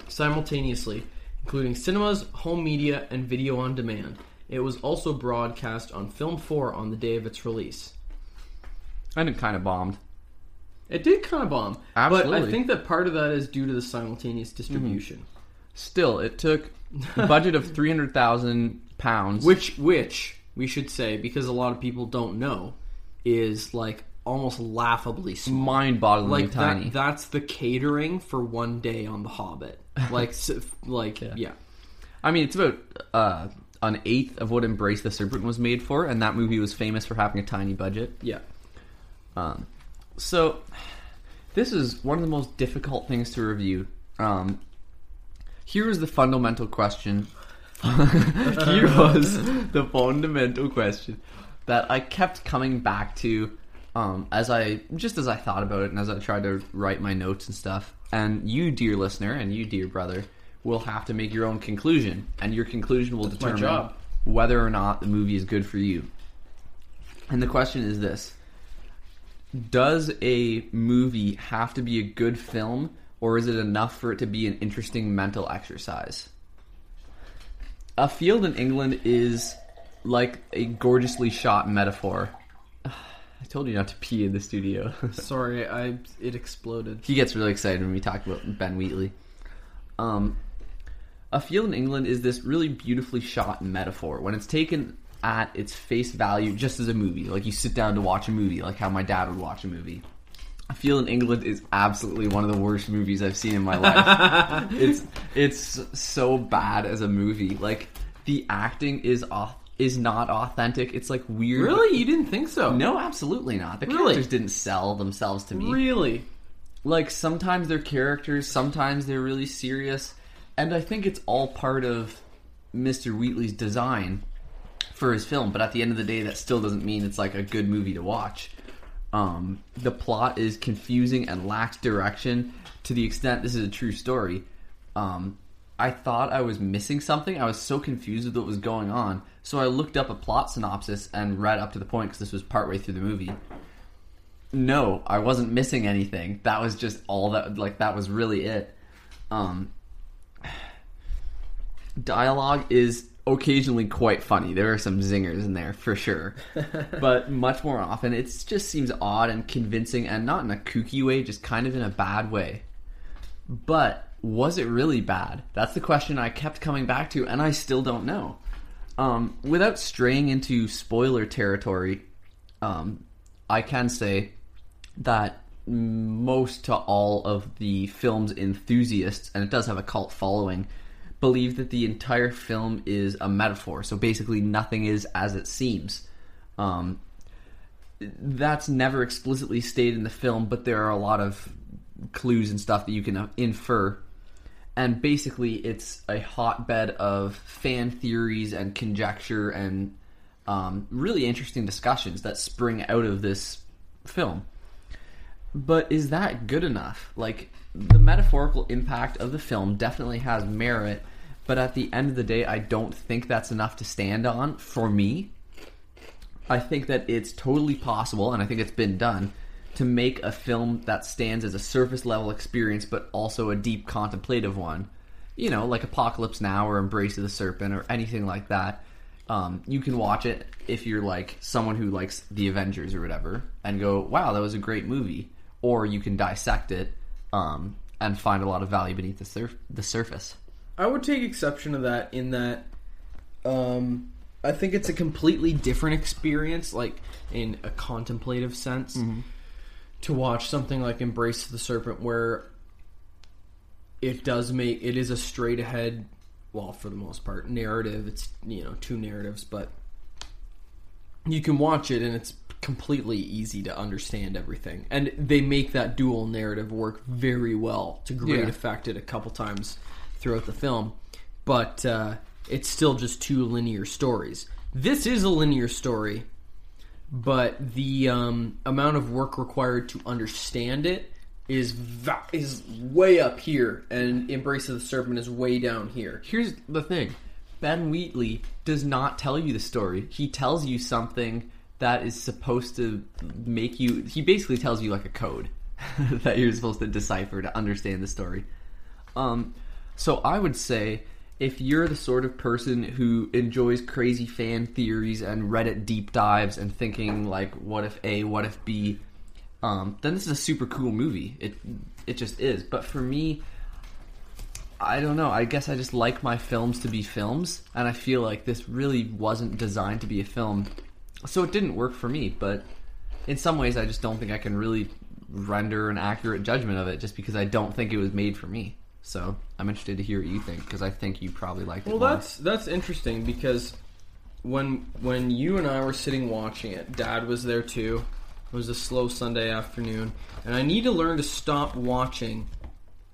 S1: simultaneously, including cinemas, home media, and video on demand. It was also broadcast on Film 4 on the day of its release.
S2: and it kind of bombed.
S1: It did kind of bomb. But I think that part of that is due to the simultaneous mm-hmm. distribution.
S2: Still, it took a budget of three hundred thousand pounds.
S1: Which which we should say because a lot of people don't know is like almost laughably small.
S2: mind-bogglingly
S1: Like
S2: tiny.
S1: that that's the catering for one day on The Hobbit. [laughs] Like s- like yeah.
S2: I mean, it's about uh, an eighth of what Embrace the Serpent was made for, and that movie was famous for having a tiny budget.
S1: Yeah.
S2: Um, so, this is one of the most difficult things to review. Um, here is the fundamental question. [laughs] here was the fundamental question that I kept coming back to um, as I just as I thought about it and as I tried to write my notes and stuff. And you, dear listener, and you, dear brother, will have to make your own conclusion, and your conclusion will
S1: my
S2: determine whether or not the movie is good for you. And the question is this does a movie have to be a good film or is it enough for it to be an interesting mental exercise a field in england is like a gorgeously shot metaphor i told you not to pee in the studio. [laughs]
S1: Sorry, I it exploded.
S2: he gets really excited when we talk about ben wheatley. Um, a field in england is this really beautifully shot metaphor. When it's taken at its face value just as a movie like you sit down to watch a movie like how my dad would watch a movie. A field in england is absolutely one of the worst movies i've seen in my life. [laughs] It's it's so bad as a movie. Like the acting is off is not authentic it's like weird
S1: Really? You didn't think so?
S2: no absolutely not the
S1: Really?
S2: characters didn't sell themselves to me
S1: Really?
S2: like sometimes they're characters, sometimes they're really serious, and I think it's all part of Mr. Wheatley's design for his film. But at the end of the day, that still doesn't mean it's like a good movie to watch. Um, the plot is confusing and lacks direction to the extent this is a true story. Um, I thought I was missing something. I was so confused with what was going on. So I looked up a plot synopsis and read up to the point because this was partway through the movie. No, I wasn't missing anything. That was just all that like that was really it. Um dialogue is occasionally quite funny. There are some zingers in there for sure. [laughs] but much more often it just seems odd and convincing and not in a kooky way, just kind of in a bad way. But was it really bad? That's the question I kept coming back to and I still don't know. Um, without straying into spoiler territory, um, I can say that most to all of the film's enthusiasts, and it does have a cult following, believe that the entire film is a metaphor. So basically, nothing is as it seems. Um, that's never explicitly stated in the film, but there are a lot of clues and stuff that you can infer. And basically, it's a hotbed of fan theories and conjecture and um, really interesting discussions that spring out of this film. But is that good enough? Like, the metaphorical impact of the film definitely has merit, but at the end of the day, I don't think that's enough to stand on for me. I think that it's totally possible, and I think it's been done, to make a film that stands as a surface level experience, but also a deep contemplative one. You know, like Apocalypse Now or Embrace of the Serpent or anything like that. Um, you can watch it if you're like someone who likes the Avengers or whatever, and go, "Wow, that was a great movie." Or you can dissect it um, and find a lot of value beneath the surf the surface.
S1: I would take exception to that in that um, I think it's a completely different experience, like in a contemplative sense, to watch something like Embrace the Serpent, where it does make it is a straight ahead, well, for the most part, narrative. It's you know two narratives, but you can watch it and it's completely easy to understand everything, and they make that dual narrative work very well to great
S2: Yeah.
S1: effect It a couple times throughout the film, but uh, it's still just two linear stories. This is a linear story, but the um, amount of work required to understand it is va- is way up here, and Embrace of the Serpent is way down here.
S2: Here's the thing Ben Wheatley does not tell you the story. He tells you something that is supposed to make you. He basically tells you like a code [laughs] that you're supposed to decipher to understand the story. Um, so I would say if you're the sort of person who enjoys crazy fan theories and Reddit deep dives and thinking like, what if A, what if B, um, then this is a super cool movie. It it just is. But for me, I don't know. I guess I just like my films to be films, and I feel like this really wasn't designed to be a film, so it didn't work for me. But in some ways, I just don't think I can really render an accurate judgment of it, just because I don't think it was made for me. So I'm interested to hear what you think, because I think you probably liked it.
S1: Well,
S2: more.
S1: that's that's interesting because when when you and I were sitting watching it, Dad was there too. It was a slow Sunday afternoon, and I need to learn to stop watching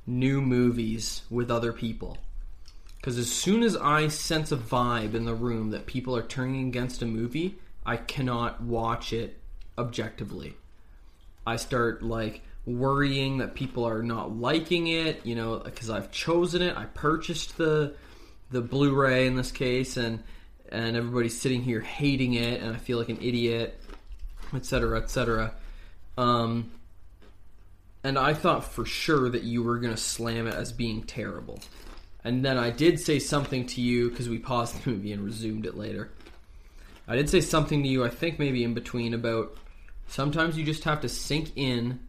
S1: new movies with other people. Because as soon as I sense a vibe in the room that people are turning against a movie, I cannot watch it objectively. I start like worrying that people are not liking it, you know, because I've chosen it. I purchased the the Blu-ray in this case, and and everybody's sitting here hating it, and I feel like an idiot, etc., etc. Um, and I thought for sure that you were gonna slam it as being terrible, and then I did say something to you because we paused the movie and resumed it later. I did say something to you, I think maybe in between about sometimes you just have to sink in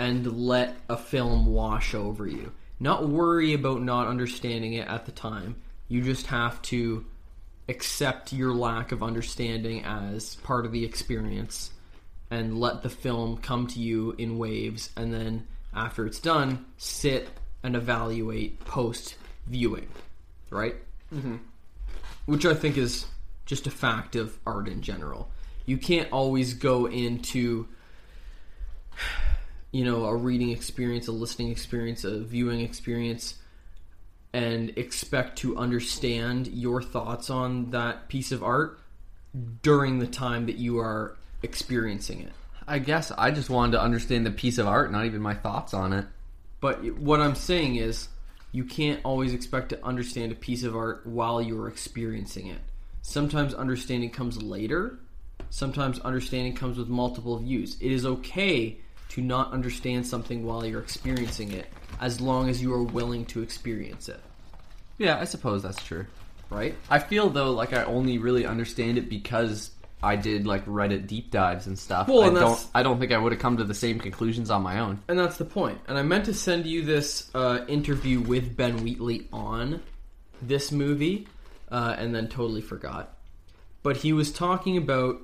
S1: and let a film wash over you. Not worry about not understanding it at the time. You just have to accept your lack of understanding as part of the experience and let the film come to you in waves and then after it's done, sit and evaluate post viewing. Right? Mm-hmm. Which I think is just a fact of art in general. You can't always go into you know a reading experience a listening experience a viewing experience and expect to understand your thoughts on that piece of art during the time that you are experiencing it.
S2: I guess I just wanted to understand the piece of art, not even my thoughts on it.
S1: but what i'm saying is you can't always expect to understand a piece of art while you're experiencing it. Sometimes understanding comes later. Sometimes understanding comes with multiple views. It is okay to not understand something while you're experiencing it as long as you are willing to experience it
S2: Yeah, I suppose that's true.
S1: right
S2: I feel though like I only really understand it because I did like Reddit deep dives and stuff.
S1: Well,
S2: I don't. I don't think I would have come to the same conclusions on my own.
S1: And that's the point. And I meant to send you this uh, interview with Ben Wheatley on this movie, uh, and then totally forgot. But he was talking about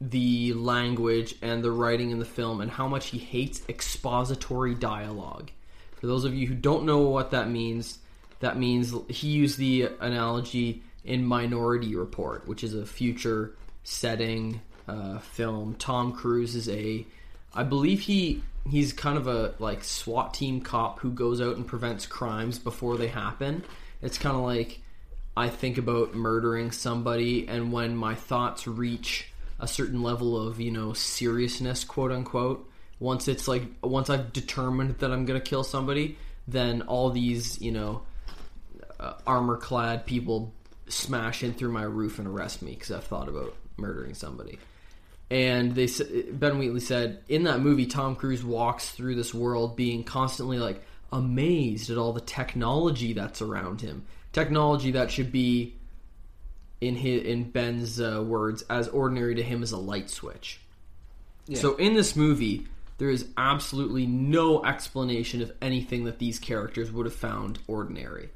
S1: the language and the writing in the film and how much he hates expository dialogue. For those of you who don't know what that means, that means he used the analogy in Minority Report, which is a future setting uh, film. Tom Cruise is a, I believe he he's kind of a like SWAT team cop who goes out and prevents crimes before they happen. It's kind of like I think about murdering somebody, and when my thoughts reach a certain level of you know seriousness, quote unquote, once it's like once I've determined that I'm gonna kill somebody, then all these you know uh, armor clad people smash in through my roof and arrest me because I've thought about murdering somebody. And they Ben Wheatley said in that movie, Tom Cruise walks through this world being constantly like amazed at all the technology that's around him. Technology that should be, in his, in Ben's uh, words, as ordinary to him as a light switch. So in this movie, There is absolutely no explanation of anything that these characters would have found ordinary.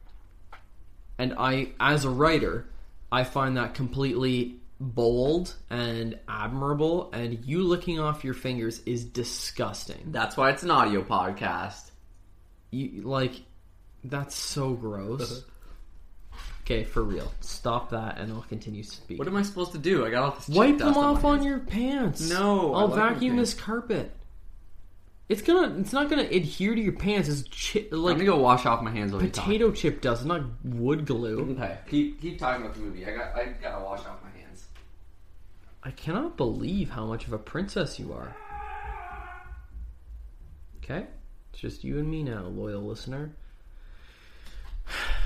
S1: And I, as a writer, I find that completely bold and admirable. And you licking off your fingers is disgusting.
S2: That's why it's an audio podcast.
S1: You like, that's so gross. [laughs] okay, for real, stop that, and I'll continue speaking.
S2: What am I supposed to do? I got all this
S1: Wipe them off
S2: my
S1: on your pants.
S2: No,
S1: I'll vacuum this carpet. It's gonna. It's not gonna adhere to your pants. It's chi-
S2: I'm
S1: like
S2: gonna go wash off my hands
S1: potato chip does. Not wood glue.
S2: Okay, keep keep talking about the movie. I got I gotta wash off my hands.
S1: I cannot believe how much of a princess you are. Okay, it's just you and me now, loyal listener. [sighs] [sighs]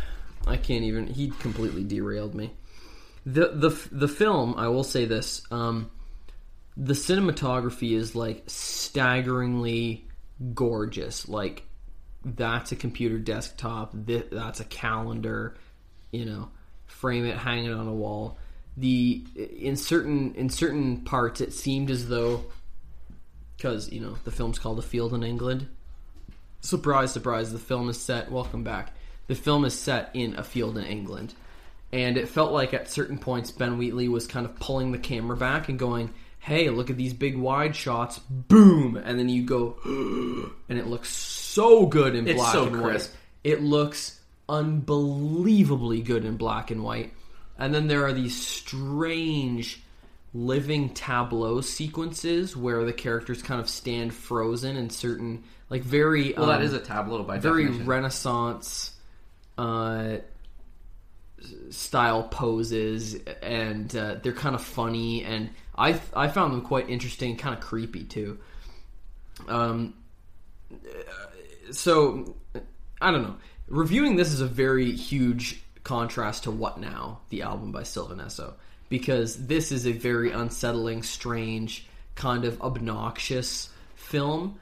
S1: I can't even. He completely derailed me. the the The film. I will say this. Um, the cinematography is like staggeringly gorgeous. Like that's a computer desktop. Th- that's a calendar. You know, frame it, hang it on a wall. The in certain in certain parts, it seemed as though because you know the film's called A Field in England. Surprise, surprise! The film is set. Welcome back. The film is set in a field in England, and it felt like at certain points Ben Wheatley was kind of pulling the camera back and going, "Hey, look at these big wide shots, boom!" And then you go, [gasps] and it looks so good in
S2: It's
S1: black
S2: so
S1: and
S2: crisp.
S1: white. It looks unbelievably good in black and white. And then there are these strange living tableau sequences where the characters kind of stand frozen in certain like very
S2: Well, that
S1: um,
S2: is a tableau by
S1: very
S2: definition.
S1: renaissance uh, style poses and uh, they're kind of funny and I I found them quite interesting kind of creepy too um so I don't know. Reviewing this is a very huge contrast to What Now, the album by Sylvan Esso, because this is a very unsettling, strange, kind of obnoxious film,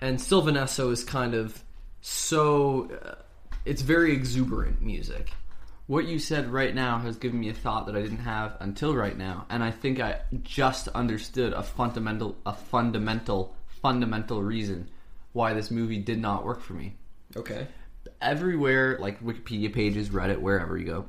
S1: and Sylvan Esso is kind of so. It's very exuberant music.
S2: What you said right now has given me a thought that I didn't have until right now, and I think I just understood a fundamental, a fundamental, fundamental reason why this movie did not work for me.
S1: Okay.
S2: Everywhere, like Wikipedia pages, Reddit, wherever you go,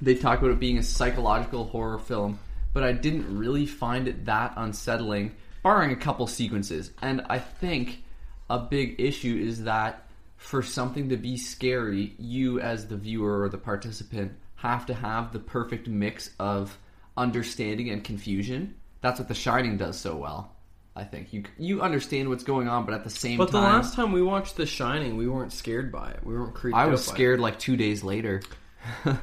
S2: they talk about it being a psychological horror film, but I didn't really find it that unsettling, barring a couple sequences. And I think a big issue is that for something to be scary, you as the viewer or the participant have to have the perfect mix of understanding and confusion. That's what The Shining does so well. I think you you understand what's going on, but at the same
S1: But the last time we watched The Shining, we weren't scared by it. We weren't creeped
S2: I was
S1: by it.
S2: scared like two days later. [laughs]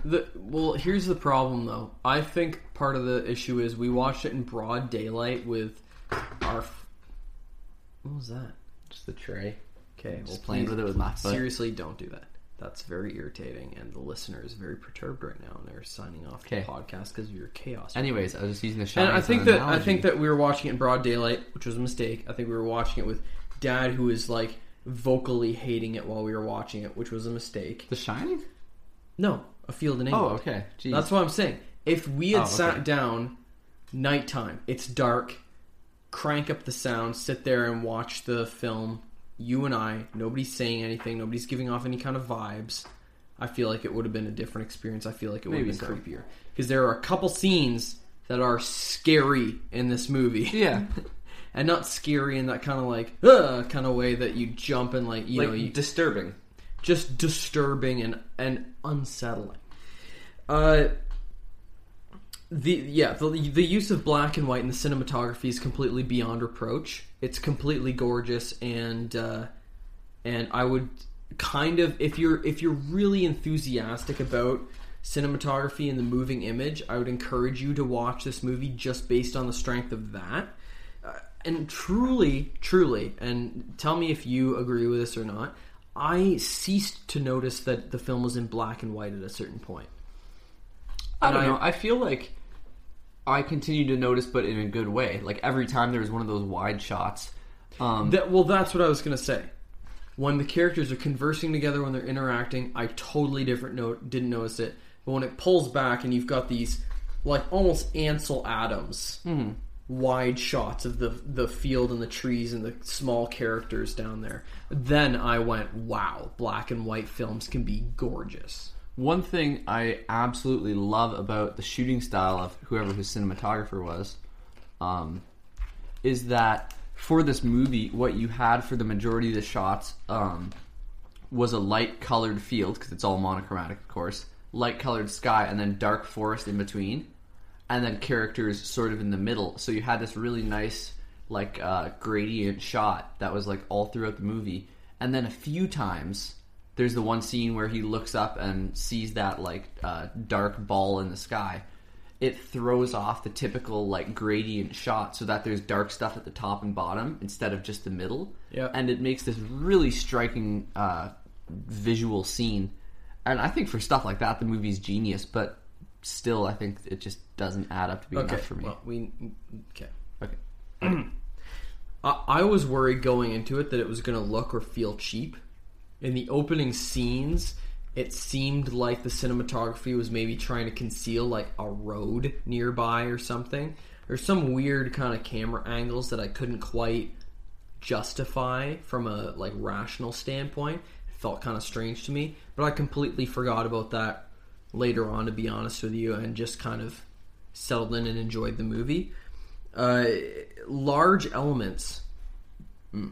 S1: The, well, here's the problem, though. I think part of the issue is we watched it in broad daylight with our. f- What was that?
S2: Just the tray.
S1: Okay, well,
S2: playing with it with my.
S1: Seriously, don't do that. That's very irritating, and the listener is very perturbed right now, and they're signing off
S2: Okay.
S1: the podcast because of your chaos.
S2: Anyways, I was just using the
S1: and
S2: Shining.
S1: I think that I think that we were watching it in broad daylight, which was a mistake. I think we were watching it with Dad, who is like vocally hating it while we were watching it, which was a mistake.
S2: the Shining.
S1: No, a field in England.
S2: Oh, okay. Jeez.
S1: That's what I'm saying. If we had
S2: Oh,
S1: sat
S2: okay.
S1: down, nighttime, it's dark, crank up the sound, sit there and watch the film, you and I, nobody's saying anything, nobody's giving off any kind of vibes. I feel like it would have been a different experience. I feel like it would have been
S2: so.
S1: creepier because there are a couple scenes that are scary in this movie.
S2: yeah, [laughs]
S1: and not scary in that kind of like uh, kind of way that you jump and like you
S2: like
S1: know you,
S2: disturbing.
S1: just disturbing and and unsettling. Uh, the yeah the the use of black and white in the cinematography is completely beyond reproach. It's completely gorgeous and uh, and I would kind of if you're if you're really enthusiastic about cinematography and the moving image, I would encourage you to watch this movie just based on the strength of that. Uh, and truly, truly, and tell me if you agree with this or not. I ceased to notice that the film was in black and white at a certain point.
S2: I don't
S1: I-
S2: know. I feel like I continue to notice, but in a good way. Like every time there's one of those wide shots. Um,
S1: That well, that's what I was gonna say. When the characters are conversing together, when they're interacting, I totally different note didn't notice it. But when it pulls back and you've got these like almost Ansel Adams wide shots of the the field and the trees and the small characters down there. Then I went, wow, black and white films can be gorgeous.
S2: One thing I absolutely love about the shooting style of whoever his cinematographer was, um, is that for this movie, what you had for the majority of the shots um, was a light colored field because it's all monochromatic, of course, light colored sky, and then dark forest in between, and then characters sort of in the middle. So you had this really nice like uh, gradient shot that was like all throughout the movie, and then a few times there's the one scene where he looks up and sees that like uh, dark ball in the sky. It throws off the typical like gradient shot so that there's dark stuff at the top and bottom instead of just the middle.
S1: Yeah.
S2: And it makes this really striking uh, visual scene. And I think for stuff like that, the movie's genius. But still, I think it just doesn't add up to be
S1: Okay,
S2: enough for me.
S1: well, we okay.
S2: okay. [clears throat]
S1: I, I was worried going into it that it was going to look or feel cheap. In the opening scenes, it seemed like the cinematography was maybe trying to conceal like a road nearby or something. There's some weird kind of camera angles that I couldn't quite justify from a like rational standpoint. It felt kind of strange to me, but I completely forgot about that later on to be honest with you and just kind of settled in and enjoyed the movie. Uh, large elements. Hmm.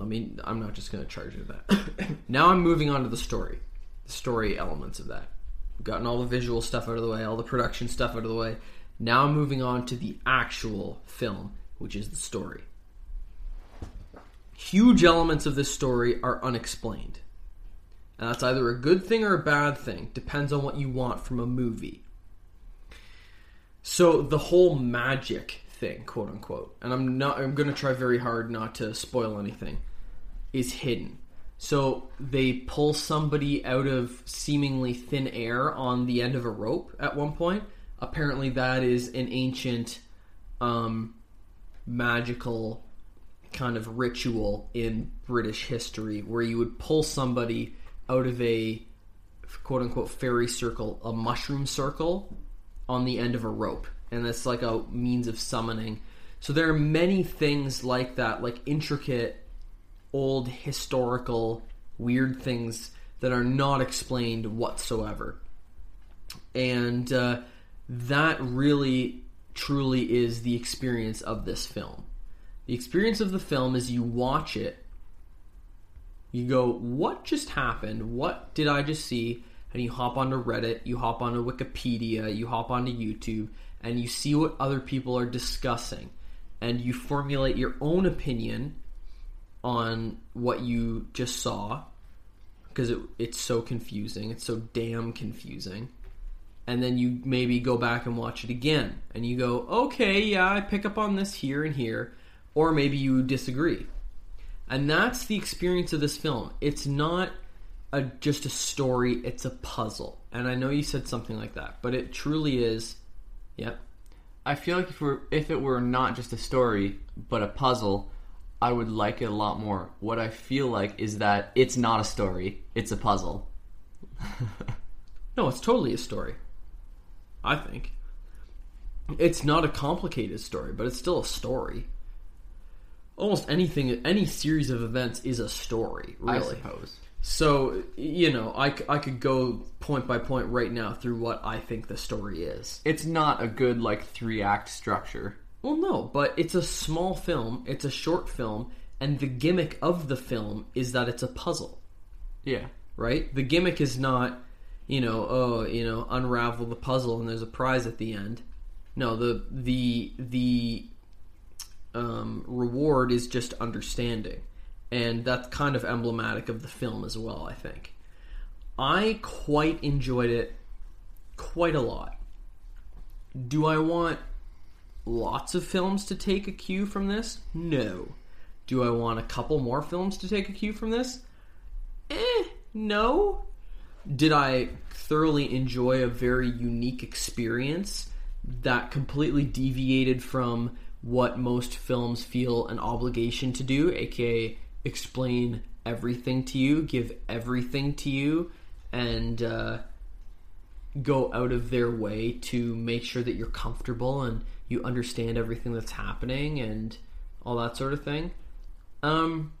S1: I me I'm not just going to charge you that. [coughs] now I'm moving on to the story, the story elements of that. We've gotten all the visual stuff out of the way, all the production stuff out of the way. Now I'm moving on to the actual film, which is the story. Huge elements of this story are unexplained. And that's either a good thing or a bad thing, depends on what you want from a movie. So the whole magic thing, quote unquote, and I'm not I'm to try very hard not to spoil anything, is hidden. So they pull somebody out of seemingly thin air on the end of a rope at one point. Apparently that is an ancient um magical kind of ritual in British history where you would pull somebody out of a quote unquote fairy circle, a mushroom circle on the end of a rope. And it's like a means of summoning. So there are many things like that, like intricate, old, historical, weird things that are not explained whatsoever. And uh, that really, truly is the experience of this film. The experience of the film is you watch it, you go, what just happened? What did I just see? And you hop onto Reddit, you hop onto Wikipedia, you hop onto YouTube, and you see what other people are discussing. And you formulate your own opinion on what you just saw because it, it's so confusing. It's so damn confusing. And then you maybe go back and watch it again. And you go, okay, yeah, I pick up on this here and here. Or maybe you disagree. And that's the experience of this film. It's not a, just a story, it's a puzzle. And I know you said something like that, but it truly is. Yep.
S2: I feel like if we're if it were not just a story but a puzzle, I would like it a lot more. What I feel like is that it's not a story; it's a puzzle.
S1: No, it's totally a story. I think. It's not a complicated story, but it's still a story. Almost anything, any series of events is a story, Really, I
S2: suppose.
S1: So, you know, I, I could go point by point right now through what I think the story is.
S2: It's not a good like three act structure.
S1: Well, no, but it's a small film, it's a short film, and the gimmick of the film is that it's a puzzle.
S2: Yeah.
S1: right? The gimmick is not, you know, oh, you know, unravel the puzzle and there's a prize at the end. No, the the the um, reward is just understanding, and that's kind of emblematic of the film as well. I think I quite enjoyed it quite a lot. Do I want lots of films to take a cue from this? No. Do I want a couple more films to take a cue from this? Eh, no. Did I thoroughly enjoy a very unique experience that completely deviated from what most films feel an obligation to do, aka explain everything to you, give everything to you, and uh, go out of their way to make sure that you're comfortable and you understand everything that's happening and all that sort of thing. Um,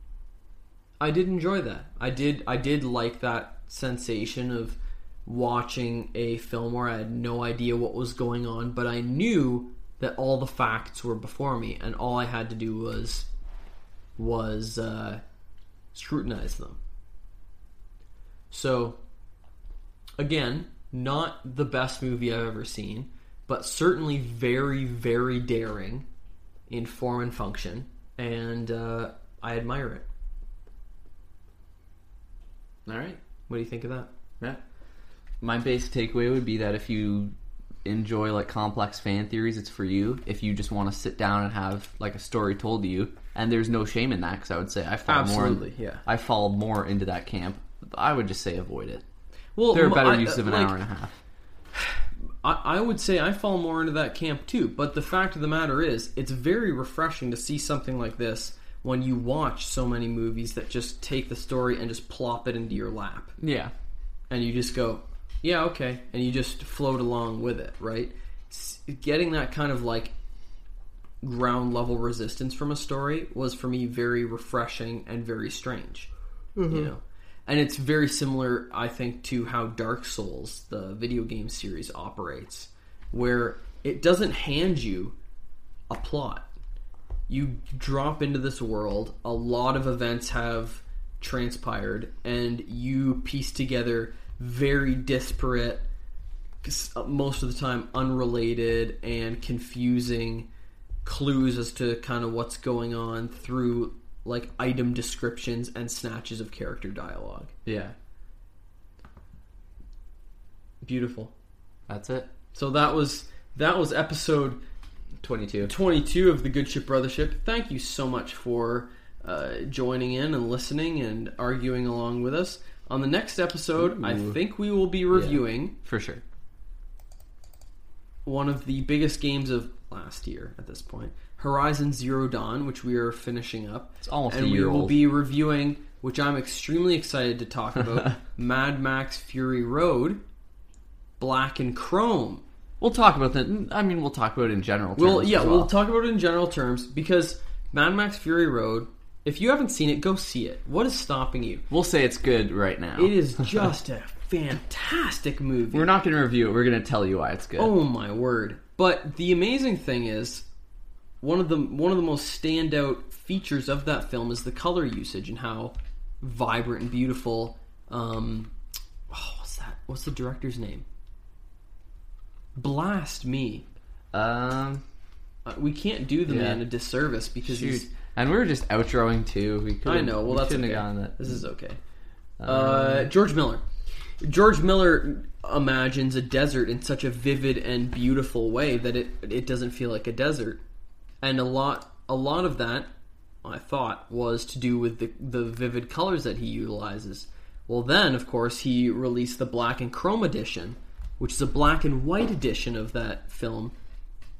S1: I did enjoy that. I did. I did like that sensation of watching a film where I had no idea what was going on, but I knew that all the facts were before me, and all I had to do was was uh, scrutinize them. So, again, not the best movie I've ever seen, but certainly very, very daring in form and function, and uh, I admire it.
S2: All right.
S1: What do you think of that?
S2: Yeah. My basic takeaway would be that if you enjoy like complex fan theories, it's for you. If you just want to sit down and have like a story told to you, and there's no shame in that, because I would say I fall
S1: Absolutely,
S2: more.
S1: yeah.
S2: I fall more into that camp. I would just say avoid it.
S1: Well,
S2: There are better
S1: I-
S2: uses of an
S1: like,
S2: hour and a half. [sighs]
S1: I, I would say I fall more into that camp too. But the fact of the matter is, it's very refreshing to see something like this when you watch so many movies that just take the story and just plop it into your lap.
S2: Yeah.
S1: and you just go, yeah, okay, and you just float along with it, right? Getting that kind of like ground level resistance from a story was for me very refreshing and very strange, you mm-hmm. know. And it's very similar, I think, to how Dark Souls, the video game series, operates, where it doesn't hand you a plot you drop into this world a lot of events have transpired and you piece together very disparate most of the time unrelated and confusing clues as to kind of what's going on through like item descriptions and snatches of character dialogue
S2: Yeah.
S1: beautiful
S2: That's it.
S1: so that was that was episode
S2: 22.
S1: 22 of the Good Ship Brothership. Thank you so much for uh, joining in and listening and arguing along with us. On the next episode, I think we will be reviewing
S2: For sure.
S1: one of the biggest games of last year at this point Horizon Zero Dawn, which we are finishing up.
S2: It's almost
S1: and
S2: a
S1: we will
S2: old.
S1: be reviewing, which I'm extremely excited to talk about [laughs] Mad Max Fury Road, Black and Chrome.
S2: We'll talk about that. I mean, we'll talk about it in general.
S1: Well,
S2: terms
S1: yeah,
S2: as
S1: we'll talk about it in general terms because Mad Max Fury Road. If you haven't seen it, go see it. What is stopping you?
S2: We'll say it's good right now.
S1: It is [laughs] just a fantastic movie.
S2: We're not going to review it. We're going to tell you why it's good.
S1: Oh my word! But the amazing thing is, one of the one of the most standout features of that film is the color usage and how vibrant and beautiful. Um, oh, what's that? What's the director's name? Blast me!
S2: Um,
S1: Uh, we can't do the
S2: Yeah.
S1: man a disservice because
S2: shoot.
S1: he's.
S2: And we were just outroing too. We could.
S1: I know. Well, that's
S2: shouldn't
S1: okay.
S2: have that.
S1: This is okay. Uh, George Miller. George Miller imagines a desert in such a vivid and beautiful way that it it doesn't feel like a desert, and a lot a lot of that I thought was to do with the the vivid colors that he utilizes. Well, then of course he released the black and chrome edition, which is a black and white edition of that film,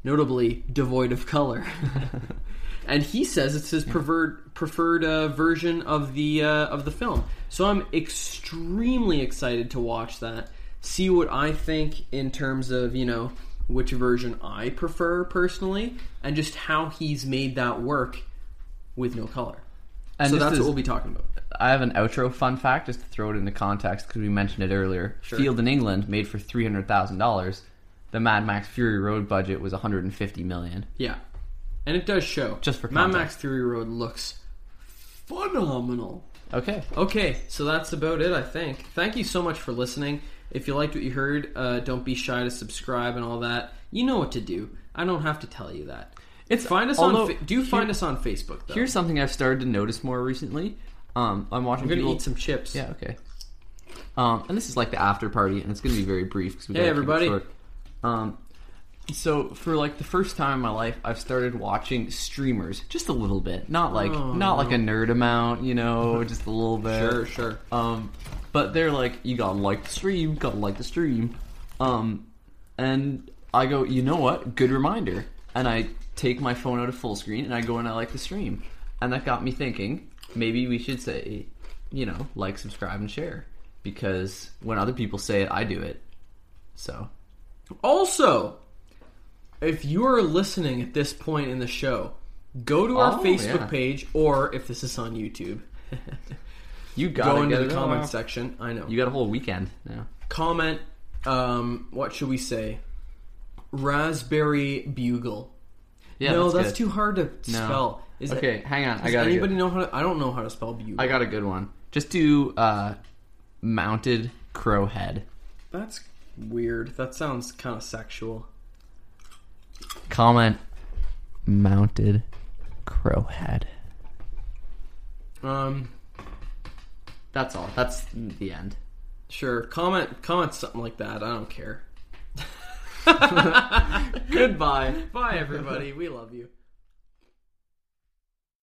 S1: notably devoid of color. [laughs] [laughs] and he says it's his preferred preferred uh, version of the uh, of the film. So I'm extremely excited to watch that, see what I think in terms of you know which version I prefer personally, and just how he's made that work with no color.
S2: And
S1: so that's
S2: as-
S1: what we'll be talking about.
S2: I have an outro fun fact just to throw it into context because we mentioned it earlier.
S1: Sure.
S2: Field in England made for three hundred thousand dollars. The Mad Max Fury Road budget was one hundred and fifty million.
S1: Yeah, and it does show.
S2: Just for
S1: Mad
S2: context.
S1: Max Fury Road looks phenomenal.
S2: Okay.
S1: Okay, so that's about it, I think. Thank you so much for listening. If you liked what you heard, uh, don't be shy to subscribe and all that. You know what to do. I don't have to tell you that.
S2: It's
S1: Find us
S2: although,
S1: on. Fa- do find us on Facebook. Though.
S2: Here's something I've started to notice more recently. Um, I'm watching
S1: I'm gonna
S2: people.
S1: eat some chips.
S2: Yeah, okay. Um, and this is like the after party, and it's going to be very brief because we
S1: Hey,
S2: gotta keep it
S1: everybody.
S2: short. Um, so for like the first time in my life, I've started watching streamers just a little bit, not like
S1: Oh,
S2: not like a nerd amount, you know, [laughs] just a little bit.
S1: Sure, sure.
S2: Um, but they're like, you gotta like the stream, gotta like the stream. Um, and I go, you know what? Good reminder. And I take my phone out of full screen and I go and I like the stream. And that got me thinking, maybe we should say, you know, like, subscribe, and share. Because when other people say it, I do it. So
S1: Also, if you are listening at this point in the show, go to our
S2: Oh,
S1: Facebook
S2: yeah.
S1: page, or if this is on YouTube, [laughs]
S2: you got
S1: go into the comment section. I know.
S2: You got a whole weekend now.
S1: comment. Um, what should we say? Raspberry bugle.
S2: Yeah,
S1: no,
S2: that's, good.
S1: too hard to spell. Is
S2: Okay, hang on. I
S1: does
S2: got
S1: anybody
S2: good,
S1: know how to? I don't know how to spell bugle.
S2: I got a good one. Just do uh, mounted crow head.
S1: That's weird. That sounds kind of sexual.
S2: Comment mounted crow head.
S1: Um,
S2: That's all. That's the end.
S1: sure. Comment comment something like that. I don't care. [laughs] [laughs] Goodbye. Bye everybody. We love you.